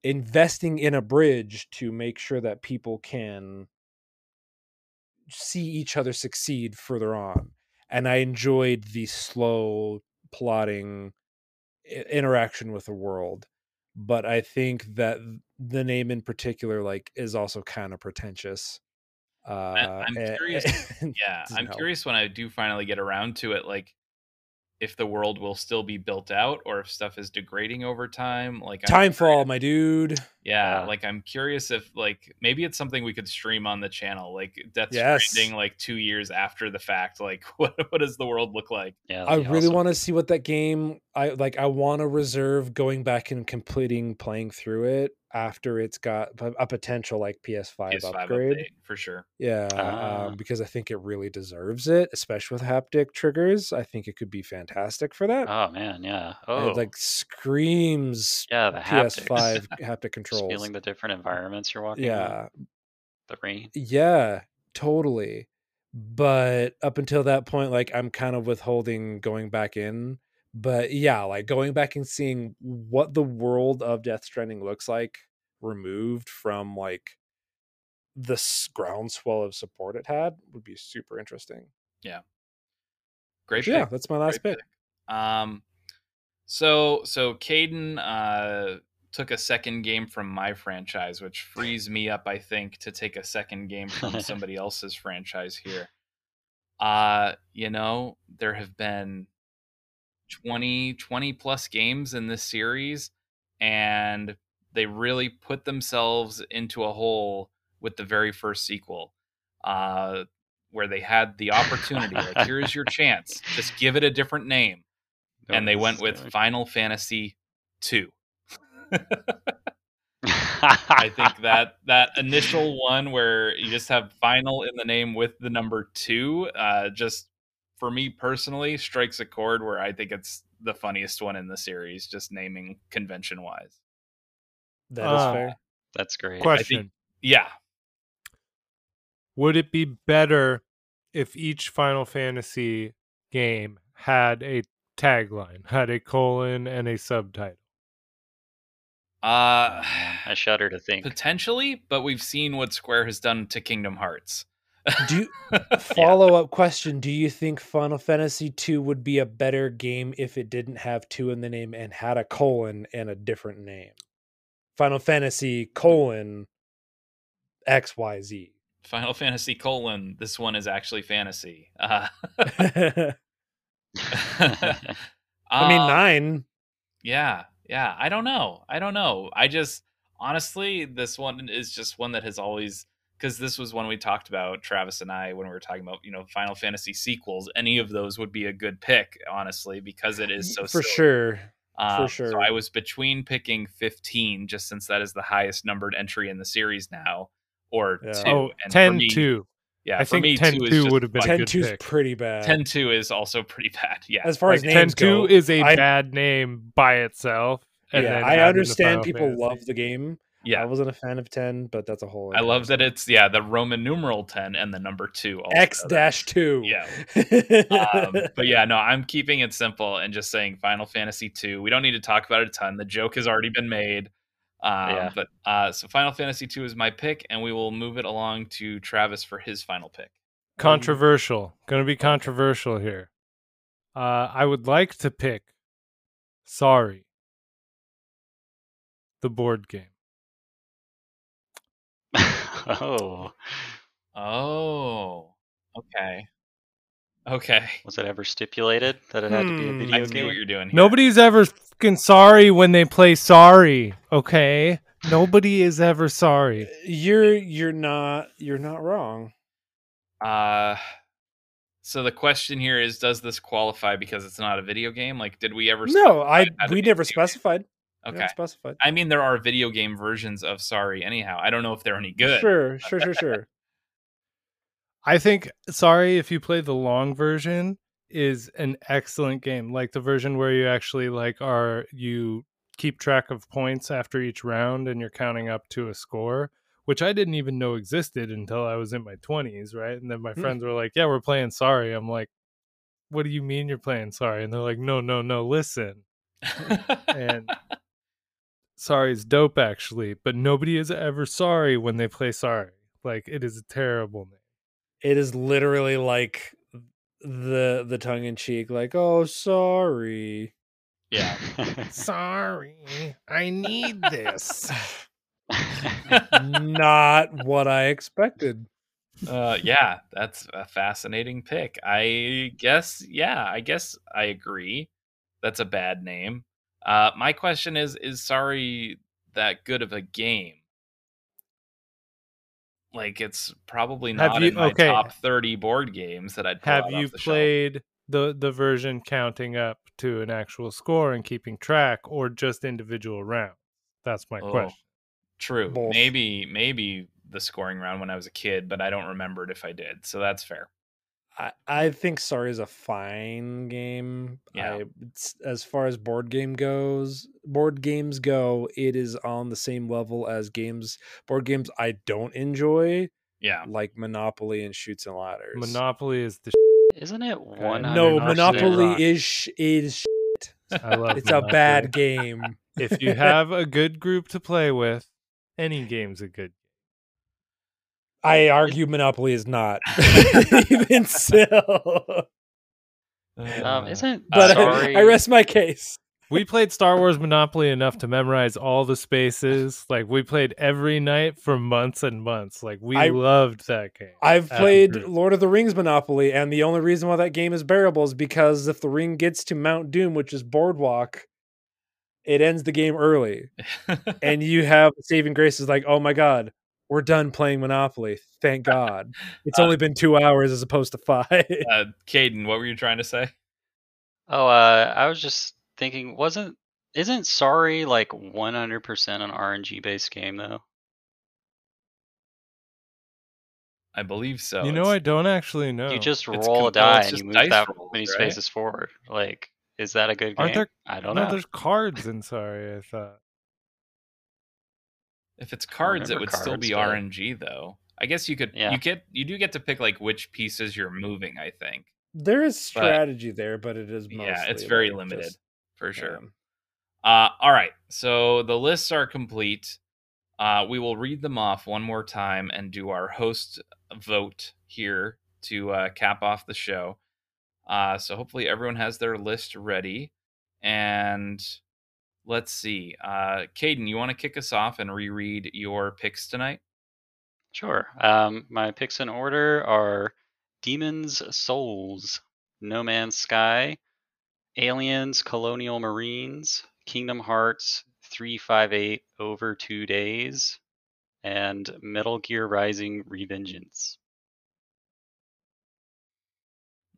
investing in a bridge to make sure that people can see each other succeed further on and i enjoyed the slow plotting interaction with the world but i think that the name in particular like is also kind of pretentious uh
I'm curious- yeah, I'm
help.
curious when I do finally get around to it, like if the world will still be built out or if stuff is degrading over time. Like I'm
timefall my dude
Yeah,
Yeah.
like I'm curious if like maybe it's something we could stream on the channel, like Death
Yes.
Stranding, like two years after the fact. Like, what what does the world look like?
yeah,
I really
awesome.
want to see what that game I like I want to reserve going back and completing playing through it after it's got a potential like PS5,
PS5
upgrade.
update for sure.
Yeah,
Ah.
um, because I think it really deserves it, especially with haptic triggers. I think it could be fantastic for that.
Oh man, yeah.
It,
Oh,
like screams
yeah, the.
PS5 haptic controls.
feeling the different environments you're walking. in,
yeah,
the rain.
yeah, totally. But up until that point, like I'm kind of withholding going back in. But yeah, like going back and seeing what the world of Death Stranding looks like removed from like the groundswell of support it had would be super interesting. Yeah.
Great
So yeah, that's my last pick.
pick. Um, so so Caden uh took a second game from my franchise, which frees me up, I think, to take a second game from somebody else's franchise here. Uh, you know, there have been 20, 20 plus games in this series, and they really put themselves into a hole with the very first sequel. Uh where they had the opportunity, like here's your chance, just give it a different name and they went with Final Fantasy 2. I think that that initial one where you just have final in the name with the number 2 uh just for me personally strikes a chord where I think it's the funniest one in the series just naming convention wise.
That is
Uh,
fair.
That's great.
Question:
Yeah.
Would it be better if each Final Fantasy game had a tagline, had a colon and a subtitle?
Uh
I shudder to think.
potentially, but we've seen what Square has done to Kingdom Hearts.
Do you, follow up question: Do you think Final Fantasy two would be a better game if it didn't have two in the name and had a colon and a different name? Final Fantasy colon X Y Z.
Final Fantasy colon. This one is actually fantasy. Uh,
I mean
uh,
nine.
Yeah, yeah. I don't know. I don't know. I just honestly, this one is just one that has always because this was one we talked about, Travis and I, when we were talking about you know Final Fantasy sequels. Any of those would be a good pick, honestly, because it is so
for
silly.
sure.
Um,
sure.
So I was between picking 15, just since that is the highest numbered entry in the series now, or
Yeah.
two.
Oh,
and
10
me,
2.
Yeah,
I
for
think
me,
10
two
2 would have been
fun.
a
10
good
2 is pretty bad.
10 2 is also pretty bad. Yeah.
as far
Like
as
10
names
2 is a
I,
bad name by itself. And
yeah,
then
I
add in the
understand people
Fantasy.
love the game. I wasn't a fan of 10, but that's a whole
I love that it's, yeah, the Roman numeral 10 and the number two.
X dash 2.
Yeah. um, but yeah, no, I'm keeping it simple and just saying Final Fantasy 2. We don't need to talk about it a ton. The joke has already been made. Um,
Yeah.
But uh, so Final Fantasy two is my pick, and we will move it along to Travis for his final pick.
Controversial. Going to be controversial here. Uh, I would like to pick Sorry, the board game.
Oh,
Oh, okay, okay.
was it ever stipulated that it had to be a
Hmm.
video
I see
game?
what you're doing. Here.
Nobody's ever fucking sorry when they play Sorry. Okay, nobody is ever sorry.
You're you're not you're not wrong.
Uh, so the question here is: Does this qualify because it's not a video game? Like, did we ever?
No, I
specify that
we never
is video game?
specified. We
Okay.
never specified.
I mean, there are video game versions of Sorry. Anyhow, I don't know if they're any good.
Sure, sure, sure, sure.
I think Sorry, if you play the long version, is an excellent game. Like the version where you actually like are you keep track of points after each round and you're counting up to a score, which I didn't even know existed until I was in my 20s, right? And then my
Hmm.
friends were like, "Yeah, we're playing Sorry." I'm like, "What do you mean you're playing Sorry?" And they're like, "No, no, no, listen." And Sorry is dope actually, but nobody is ever sorry when they play Sorry. Like it is a terrible name.
It is literally like the the tongue in cheek, like, oh sorry.
yeah.
Sorry, I need this.
not what I expected.
uh, yeah, that's a fascinating pick. I guess, yeah, I guess I agree. That's a bad name. Uh, my question is: Is Sorry that good of a game? Like, it's probably
Have
not
you-
in my
okay.
top thirty board games that I'd
Have you
off the shelf.
played the the version counting up to an actual score and keeping track, or just individual rounds? That's my
Oh.
question.
True.
Both.
Maybe, maybe the scoring round when I was a kid, but I don't remember it if I did. So that's fair.
I, I think Sorry is a fine game.
Yeah.
I, it's, as far as board game goes, board games go, it is on the same level as games board games I don't enjoy,
Yeah.
like Monopoly and Chutes and Ladders.
Monopoly is the.
Isn't it one?
no, Monopoly is sh- is shit.
I love
It's a bad game.
If you have a good group to play with, any game's a good.
I argue Monopoly is not. Even still.
Um, isn't
But I. I rest my case.
We played Star Wars Monopoly enough to memorize all the spaces. Like we played every night for months and months. Like we
I-
loved that game.
I've played
group.
Lord of the Rings Monopoly, and the only reason why that game is bearable is because if the ring gets to Mount Doom, which is Boardwalk, it ends the game early. And you have saving grace is like, oh my god, we're done playing Monopoly. Thank God. It's
Uh,
only been two hours as opposed to five.
uh, Caden, what were you trying to say?
Oh, uh, I was just thinking, wasn't isn't Sorry like 100% an RNG based game though?
I believe so.
you know, I don't actually know.
You just
It's
roll
com-
a die
well,
and you move that
rolls,
many
right?
spaces forward. Like, is that a good game?
Aren't there-
I don't
no,
know.
there's cards in Sorry. I thought.
If it's cards, it
remember
would still be
but-
RNG though. I guess you could
Yeah.
you get you do get to pick like which pieces you're moving, I think.
there is
But-
strategy there, but it is mostly
yeah, it's very
like
limited
just-
for sure.
yeah.
Uh, all right, so the lists are complete. Uh, we will read them off one more time and do our host vote here to uh, cap off the show. Uh, so hopefully everyone has their list ready. And let's see. Uh, Caden, you want to kick us off and reread your picks tonight?
Sure. Um, my picks in order are Demon's Souls, No Man's Sky, Aliens Colonial Marines, Kingdom Hearts 358 Over Two Days, and Metal Gear Rising Revengeance.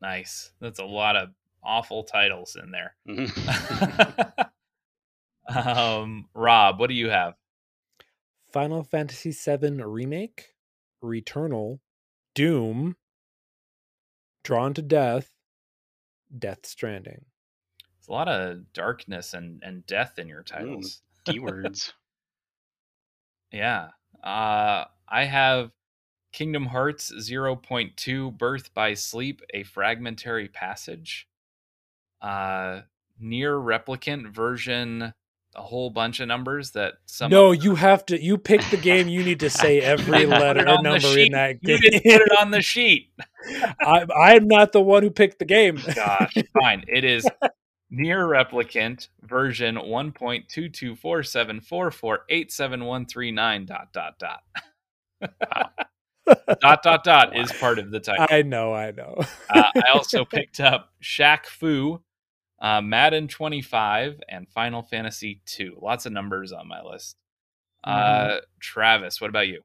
Nice. That's a lot of awful titles in there. um, Rob, what do you have?
Final Fantasy VII Remake, Returnal, Doom, Drawn to Death, Death Stranding.
It's a lot of darkness and, and death in your titles.
D words.
Yeah. Uh, I have Kingdom Hearts 0.2 Birth by Sleep, a fragmentary passage. Uh, NieR Replicant version a whole bunch of numbers that some
no, you have to. You pick the game. You need to say every letter or number in that
you
game.
didn't put it on the sheet.
I, I'm not the one who picked the game.
Gosh, fine. It is NieR Replicant version 1.22474487139 dot dot dot. dot dot dot is part of the title.
I know. I know.
uh, I also picked up Shaq Fu, uh, Madden 25, and Final Fantasy 2. Lots of numbers on my list. Uh, Travis, what about you?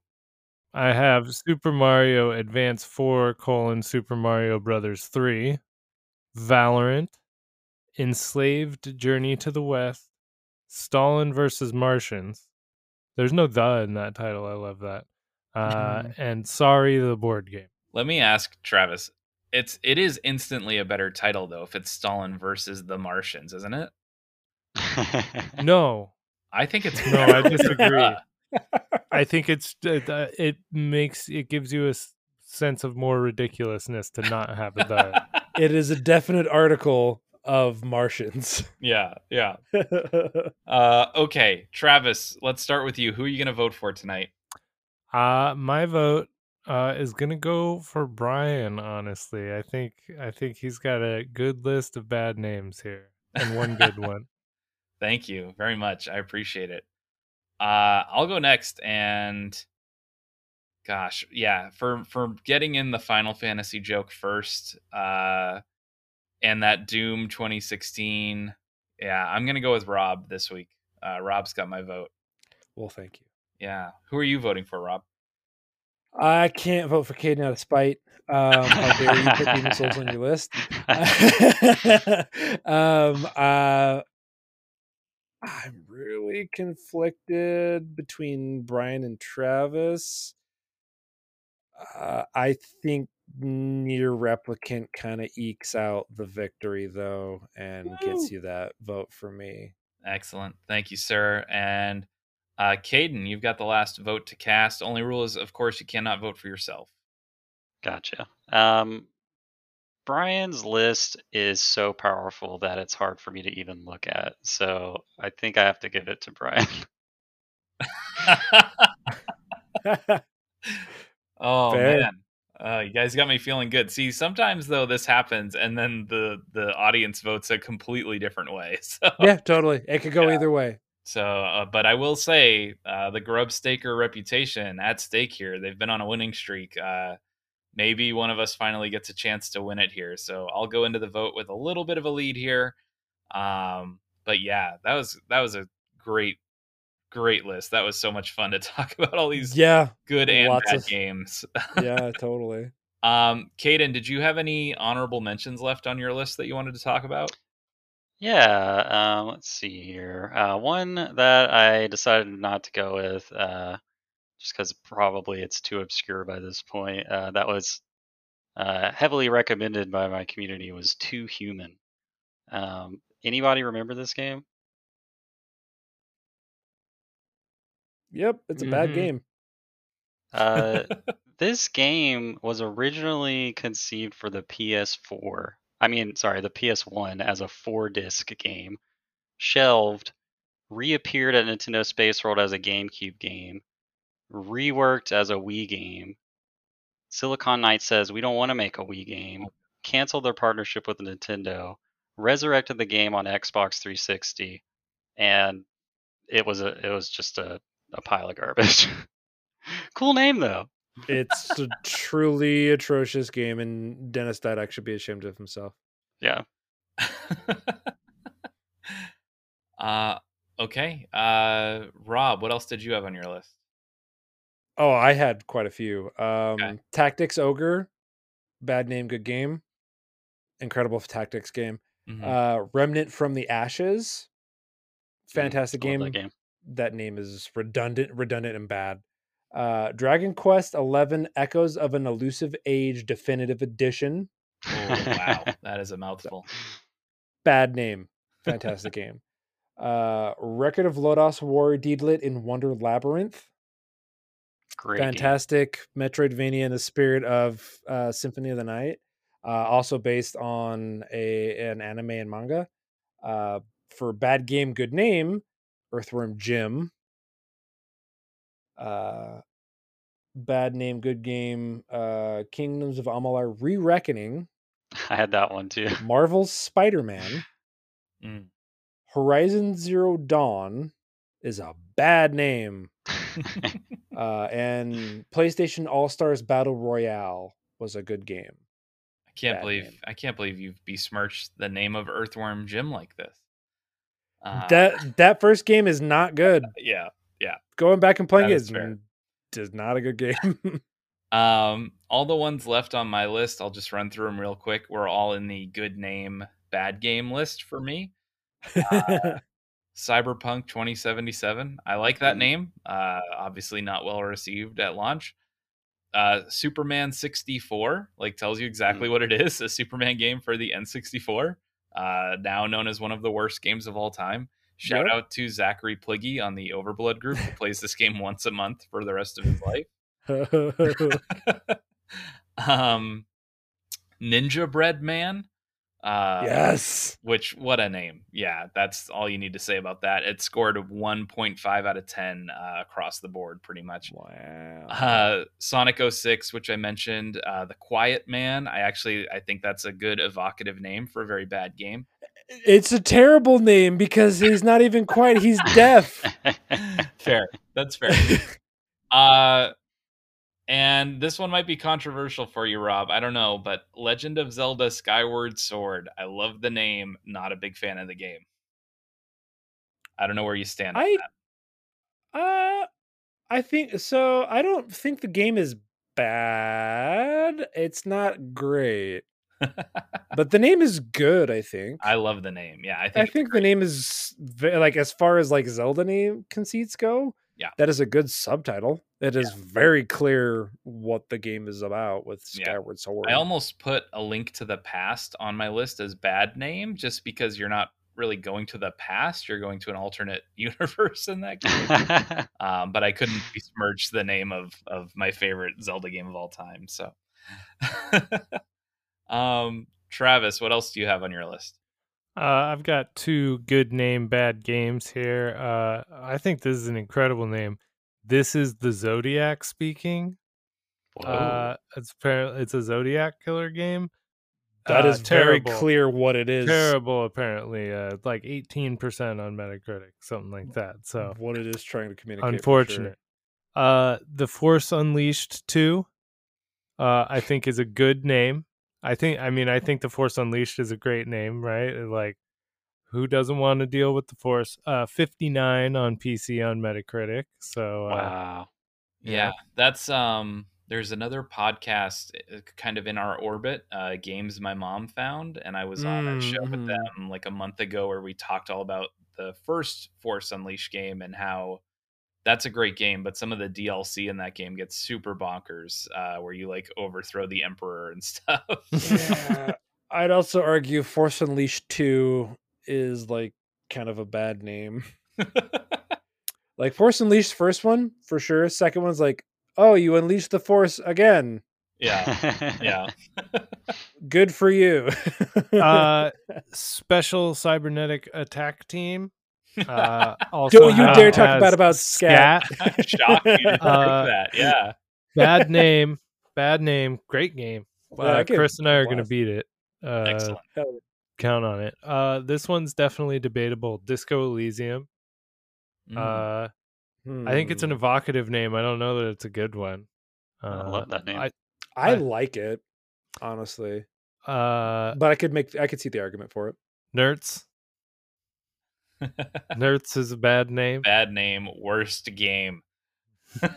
I have Super Mario Advance 4 colon Super Mario Brothers 3, Valorant, Enslaved Journey to the West, Stalin versus Martians. There's no the in that title. I love that. Uh,
Mhm.
and Sorry, the board game.
Let me ask Travis. It's it is instantly a better title though if it's Stalin versus the Martians, isn't it?
No,
I think it's
No, I disagree. I think it's uh, uh, it makes it gives you a sense of more ridiculousness to not have a the.
it is a definite article of Martians.
yeah, yeah. Uh, okay, Travis, let's start with you. Who are you going to vote for tonight?
Uh my vote uh is gonna go for Brian. Honestly, I think I think he's got a good list of bad names here and one good one.
Thank you very much. I appreciate it. Uh, I'll go next, and gosh, yeah, for for getting in the Final Fantasy joke first, uh, and that Doom 2016. Yeah, I'm gonna go with Rob this week. Uh, Rob's got my vote.
well, thank you.
Yeah, who are you voting for, Rob?
I can't vote for Caden out of spite. Um, how dare you put Demon's Souls on your list? um, uh, I'm really conflicted between Brian and Travis. Uh, I think NieR Replicant kind of ekes out the victory, though, and gets you that vote for me.
Excellent, thank you, sir. And uh, Caden, you've got the last vote to cast. Only rule is, of course, you cannot vote for yourself.
Gotcha. Um, Brian's list is so powerful that it's hard for me to even look at. So I think I have to give it to Brian.
Oh
Fair.
man, uh, you guys got me feeling good. See, sometimes though this happens, and then the the audience votes a completely different way. So,
yeah, totally. It could go
Yeah.
either way.
So, uh, but I will say, uh, the Grub Staker reputation at stake here. They've been on a winning streak. Uh, maybe one of us finally gets a chance to win it here. So I'll go into the vote with a little bit of a lead here. Um, but yeah, that was that was a great great list. That was so much fun to talk about all these
Yeah,
good and bad
of-
games.
yeah, totally.
Um, Caden, did you have any honorable mentions left on your list that you wanted to talk about?
Yeah, um, let's see here. Uh, one that I decided not to go with, uh, just because probably it's too obscure by this point. Uh, that was uh, heavily recommended by my community. Was Too Human. Um, anybody remember this game?
Yep, it's a bad
Mhm.
game.
Uh, this game was originally conceived for the PS4. I mean, sorry, the PS1 as a four disc game, shelved, reappeared at Nintendo Space World as a GameCube game, reworked as a Wii game. Silicon Knights says we don't want to make a Wii game, canceled their partnership with Nintendo, resurrected the game on Xbox 360, and it was a it was just a, a pile of garbage. cool name though.
It's a truly atrocious game, and Denis Dyack should be ashamed of himself.
Yeah.
uh, okay. Uh, Rob, what else did you have on your list?
Oh, I had quite a few. Um, Tactics Ogre, bad name, good game. Incredible tactics game.
Mhm.
Uh, Remnant from the Ashes, fantastic
Love
game.
that game.
That name is redundant, redundant, and bad. Uh, Dragon Quest Eleven: Echoes of an Elusive Age Definitive Edition,
oh, wow, that is a mouthful.
bad name, fantastic game. Uh, Record of Lodoss War Deedlit in Wonder Labyrinth,
Great game.
fantastic Metroidvania in the spirit of uh, Symphony of the Night. Uh, also based on a an anime and manga. Uh, for bad game, good name. Earthworm Jim. Uh, bad name, good game. Uh, Kingdoms of Amalur: Re-Reckoning.
I had that one too.
Marvel's Spider-Man.
Mm.
Horizon Zero Dawn is a bad name. Uh, and PlayStation All Stars Battle Royale was a good game.
I can't
Bad
believe
name.
I can't believe you've besmirched the name of Earthworm Jim like this. Uh,
that that first game is not good.
yeah.
Yeah, going back and playing
That
it
is
is is not a good game.
Um, all the ones left on my list, I'll just run through them real quick. We're all in the good name, bad game list for me. Cyberpunk 2077. I like that name. Uh, obviously not well received at launch. Uh, Superman 64, like tells you exactly what it is a Superman game for the N64, uh, now known as one of the worst games of all time. Shout
Yep.
out to Zachary Pliggy on the Overblood group who plays this game once a month for the rest of his life. um, Ninja Bread Man. Uh,
yes.
which what a name yeah that's all you need to say about that it scored a 1.5 out of 10 uh, across the board pretty much
Wow.
uh, sonic 06 which i mentioned uh, the quiet man i actually i think that's a good evocative name for a very bad game
It's a terrible name because he's not even quite. He's deaf.
fair that's fair uh and this one might be controversial for you rob i don't know but legend of zelda skyward sword i love the name not a big fan of the game i don't know where you stand on
I uh I think so. I don't think the game is bad. It's not great. But the name is good, I think.
I love the name. Yeah, I think,
I think the name is like as far as like Zelda name conceits go.
Yeah.
that is a good subtitle. It is very clear what the game is about with
Yeah.
Skyward Sword.
I almost put a link to the past on my list as bad name, just because you're not really going to the past; you're going to an alternate universe in that game. um, but I couldn't besmirch the name of of my favorite Zelda game of all time. So, um, Travis, what else do you have on your list?
Uh, I've got two good name, bad games here. Uh, I think this is an incredible name. This is the Zodiac speaking.
Whoa.
Uh, it's apparently it's a Zodiac killer game.
That
Uh,
is very
terrible.
clear what it is.
Terrible, apparently. Uh, like eighteen percent on Metacritic, something like that. So
what it is trying to communicate. for sure.
unfortunate. Uh, the Force Unleashed two, uh, I think is a good name. I think. I mean, I think the Force Unleashed is a great name, right? Like, who doesn't want to deal with the Force? Uh, fifty nine on PC on Metacritic. So uh,
wow.
Yeah, that's um. There's another podcast, uh, kind of in our orbit, uh, games my mom found, and I was on a show with
Mhm.
them like a month ago where we talked all about the first Force Unleashed game and how that's a great game, but some of the DLC in that game gets super bonkers, uh, where you like overthrow the Emperor and stuff.
Yeah, I'd also argue Force Unleashed 2 is like kind of a bad name. Like Force Unleashed first one for sure. Second one's like, oh, you unleashed the Force again.
yeah, yeah.
Good for you.
uh, special cybernetic attack team. Uh, also
Don't you dare talk about about Scat.
Shocked you didn't
Uh,
that. Yeah.
bad name, bad name, great game.
Yeah,
Uh,
that
Chris and I are going to beat it. Uh,
Excellent.
Count on it. Uh, this one's definitely debatable. Disco Elysium.
Mm.
Uh, I think it's an
hmm.
evocative name. I don't know that it's a good one. Uh,
I love that name.
I,
I
I-
like it, honestly.
uh,
But I could make I could see the argument for it.
Nerds. Nerds is a bad name.
Bad name, worst game.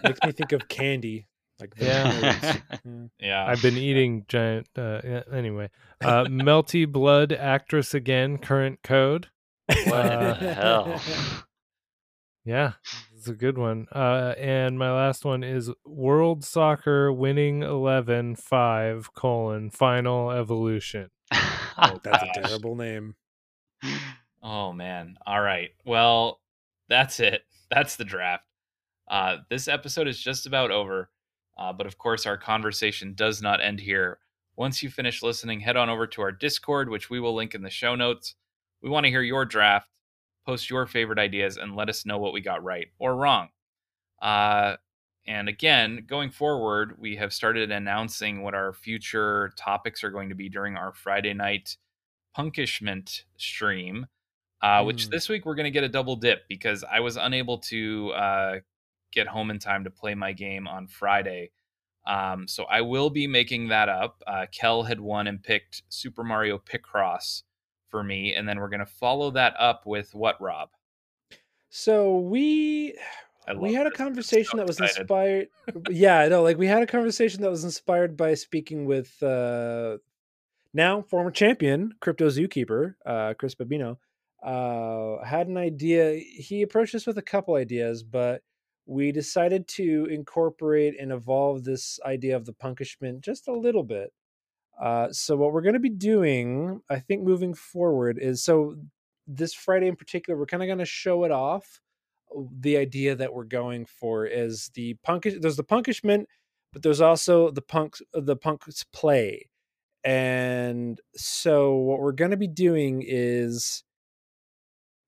Makes me think of candy. Like the
Yeah.
Yeah.
I've been eating giant. Uh, yeah, anyway, uh, Melty Blood actress again. Current code.
what
Uh,
the hell?
Yeah, it's a good one. Uh, and my last one is World Soccer Winning Eleven Five colon Final Evolution.
Oh,
That's a terrible name.
Oh man. All right. Well, that's it. That's the draft. Uh, this episode is just about over. Uh, but of course, our conversation does not end here. Once you finish listening, head on over to our Discord, which we will link in the show notes. We want to hear your draft. post your favorite ideas and let us know what we got right or wrong. Uh, and again, going forward, we have started announcing what our future topics are going to be during our Friday night punkishment stream. Uh, which
Mm.
this week we're going to get a double dip because I was unable to uh, get home in time to play my game on Friday. Um, so I will be making that up. Uh, Kel had won and picked Super Mario Picross for me, and then we're going to follow that up with what, Rob?
So we we had a conversation
so
that was inspired. yeah, I know. Like we had a conversation that was inspired by speaking with uh, now former champion crypto zookeeper uh, Chris Babino. Uh, had an idea. He approached us with a couple ideas, but we decided to incorporate and evolve this idea of the punkishment just a little bit. Uh, so what we're going to be doing, I think, moving forward is so this Friday in particular, we're kind of going to show it off. The idea that we're going for is the punkish. There's the punkishment, but there's also the punks. The punks play, and so what we're going to be doing is uh,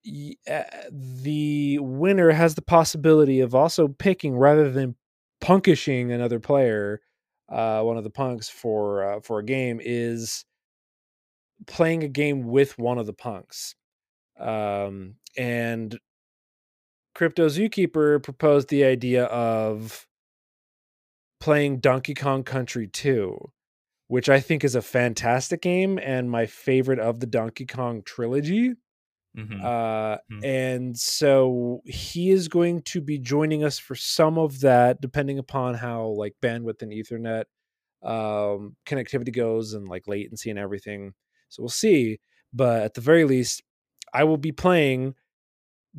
the winner has the possibility of also picking rather than punkishing another player uh, one of the punks for uh, for a game is playing a game with one of the punks. Um, and Crypto Zookeeper proposed the idea of playing Donkey Kong Country 2, which I think is a fantastic game and my favorite of the Donkey Kong trilogy.
Mhm.
Uh,
Mhm.
and so he is going to be joining us for some of that, depending upon how like bandwidth and Ethernet um, connectivity goes and like latency and everything. So we'll see. But at the very least, I will be playing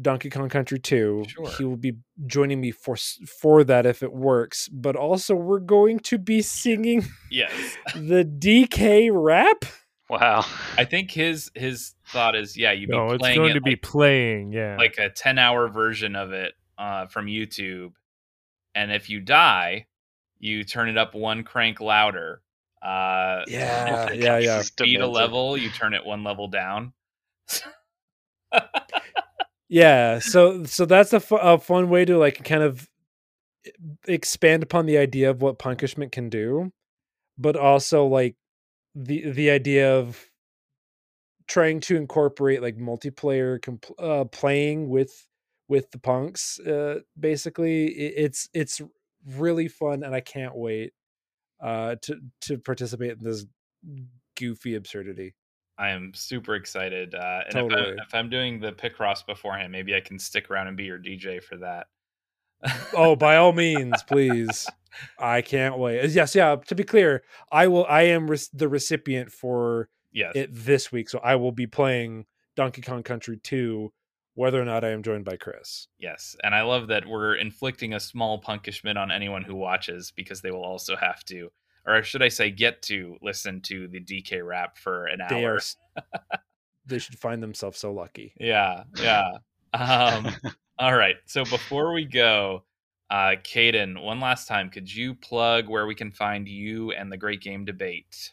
Donkey Kong Country 2.
Sure.
He will be joining me for for that if it works. But also, we're going to be singing
yes.
the DK rap.
Wow.
I think his his thought is, yeah, you'd be
No, it's
playing
going
it
to be
like,
playing. Yeah.
like a 10 hour version of it uh, from YouTube. And if you die, you turn it up one crank louder. Uh,
Yeah,
if it
yeah, yeah.
Just
Beat a level, you turn it one level down.
yeah so so that's a, a fun way to like kind of expand upon the idea of what punishment can do but also like the the idea of trying to incorporate like multiplayer compl- uh playing with with the punks uh basically I- it's it's really fun and i can't wait uh to to participate in this goofy absurdity
I am super excited. Uh, and if, I, if I'm doing the Picross beforehand, maybe I can stick around and be your DJ for that.
oh by all means please i can't wait Uh, yes yeah to be clear i will i am rec- the recipient for
yes.
it this week so i will be playing donkey kong country 2 whether or not i am joined by chris
Yes, and I love that we're inflicting a small punishment on anyone who watches because they will also have to, or should I say, get to listen to the DK rap for an
they
hour.
are they should find themselves so lucky
Yeah, yeah. Um, all right. So before we go, uh, Caden, one last time, could you plug where we can find you and the Great Game Debate?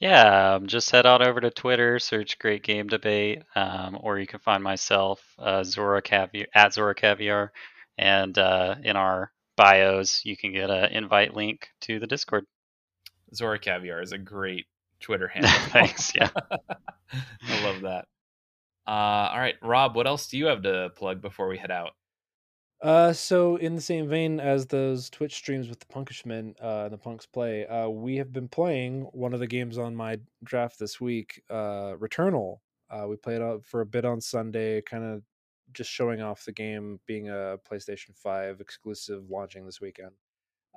Yeah, um, just head on over to Twitter, search Great Game Debate, um, or you can find myself, uh, Zora Caviar, at Zora Caviar, and uh, in our bios, you can get an invite link to the Discord.
Zora Caviar is a great Twitter handle.
Thanks. Yeah.
I love that. Uh, all right, Rob, what else do you have to plug before we head out?
Uh, so in the same vein as those Twitch streams with the Punkishmen, uh, and the Punks play, uh, we have been playing one of the games on my draft this week, uh, Returnal. Uh, we played out for a bit on Sunday, kind of just showing off the game being a PlayStation 5 exclusive launching this weekend.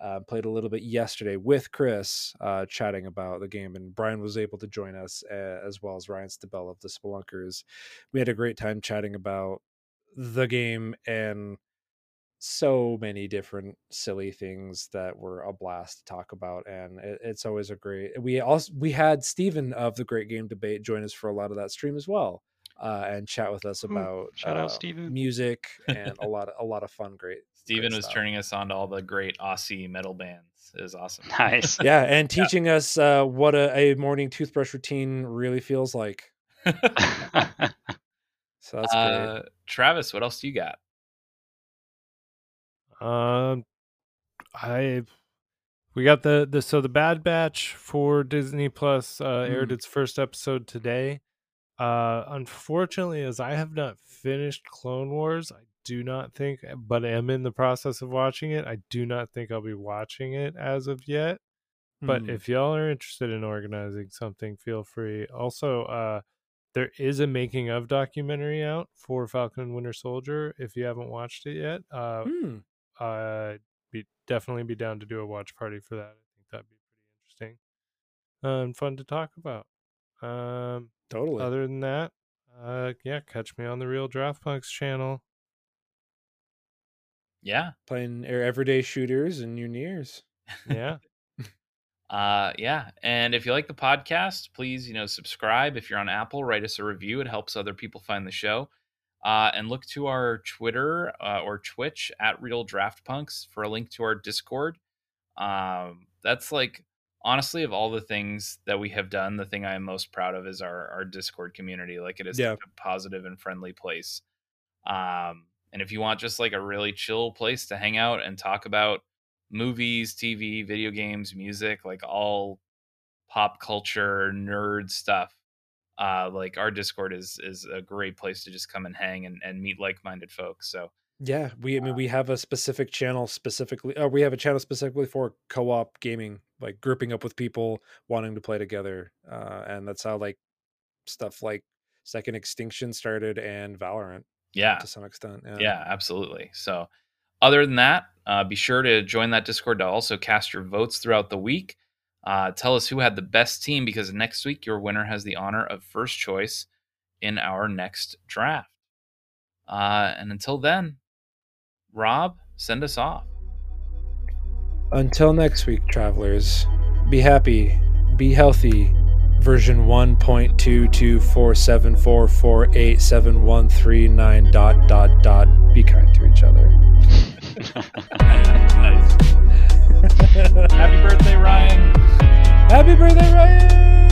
Uh, played a little bit yesterday with Chris, uh, chatting about the game, and Brian was able to join us uh, as well as Ryan Stabell of the Spelunkers. We had a great time chatting about the game and so many different silly things that were a blast to talk about and it, it's always a great we also we had Steven of the great game debate join us for a lot of that stream as well uh, and chat with us
Ooh,
about
shout out
uh,
Steven.
music and a lot of, a lot of fun great
Steven
great
was
stuff.
turning us on to all the great Aussie metal bands. It was awesome.
Nice.
yeah and teaching us uh, what a, a morning toothbrush routine really feels like So that's great.
Uh, Travis, what else do you got?
Um, I we got the the so the Bad Batch for Disney Plus uh, aired
Mm.
its first episode today. Uh, unfortunately, as I have not finished Clone Wars, I do not think, but am in the process of watching it. I do not think I'll be watching it as of yet. But
Hmm.
if y'all are interested in organizing something, feel free. Also, uh, there is a making of documentary out for Falcon and Winter Soldier. If you haven't watched it yet, uh,
Hmm.
I'd be definitely be down to do a watch party for that. I think that'd be pretty interesting uh, and fun to talk about. Um,
totally.
other than that, uh, yeah, catch me on the Real Draft Punks channel.
Yeah.
Playing our everyday shooters and your nears.
Yeah,
Uh, yeah. And if you like the podcast, please, you know, subscribe. If you're on Apple, write us a review. It helps other people find the show. Uh, and look to our Twitter uh, or Twitch at Real Draft Punks for a link to our Discord. Um, that's like honestly of all the things that we have done, the thing I am most proud of is our our Discord community. Like it is
Yeah.
a positive and friendly place. Um, and if you want just like a really chill place to hang out and talk about movies, TV, video games, music, like all pop culture nerd stuff. Uh, like our Discord is is a great place to just come and hang and, and meet like minded folks. So
Yeah, we I mean we have a specific channel specifically. Oh, we have a channel specifically for co-op gaming, like grouping up with people wanting to play together, uh, and that's how like stuff like Second Extinction started and Valorant
yeah,
to some extent. Yeah.
yeah, absolutely. So other than that, uh, be sure to join that Discord to also cast your votes throughout the week. Uh, tell us who had the best team because next week your winner has the honor of first choice in our next draft. Uh, and until then, Rob, send us off.
Until next week, travelers, be happy, be healthy. Version 1.22474487139 dot dot dot. Be kind to each other.
Happy birthday, Ryan.
Happy birthday, Ryan!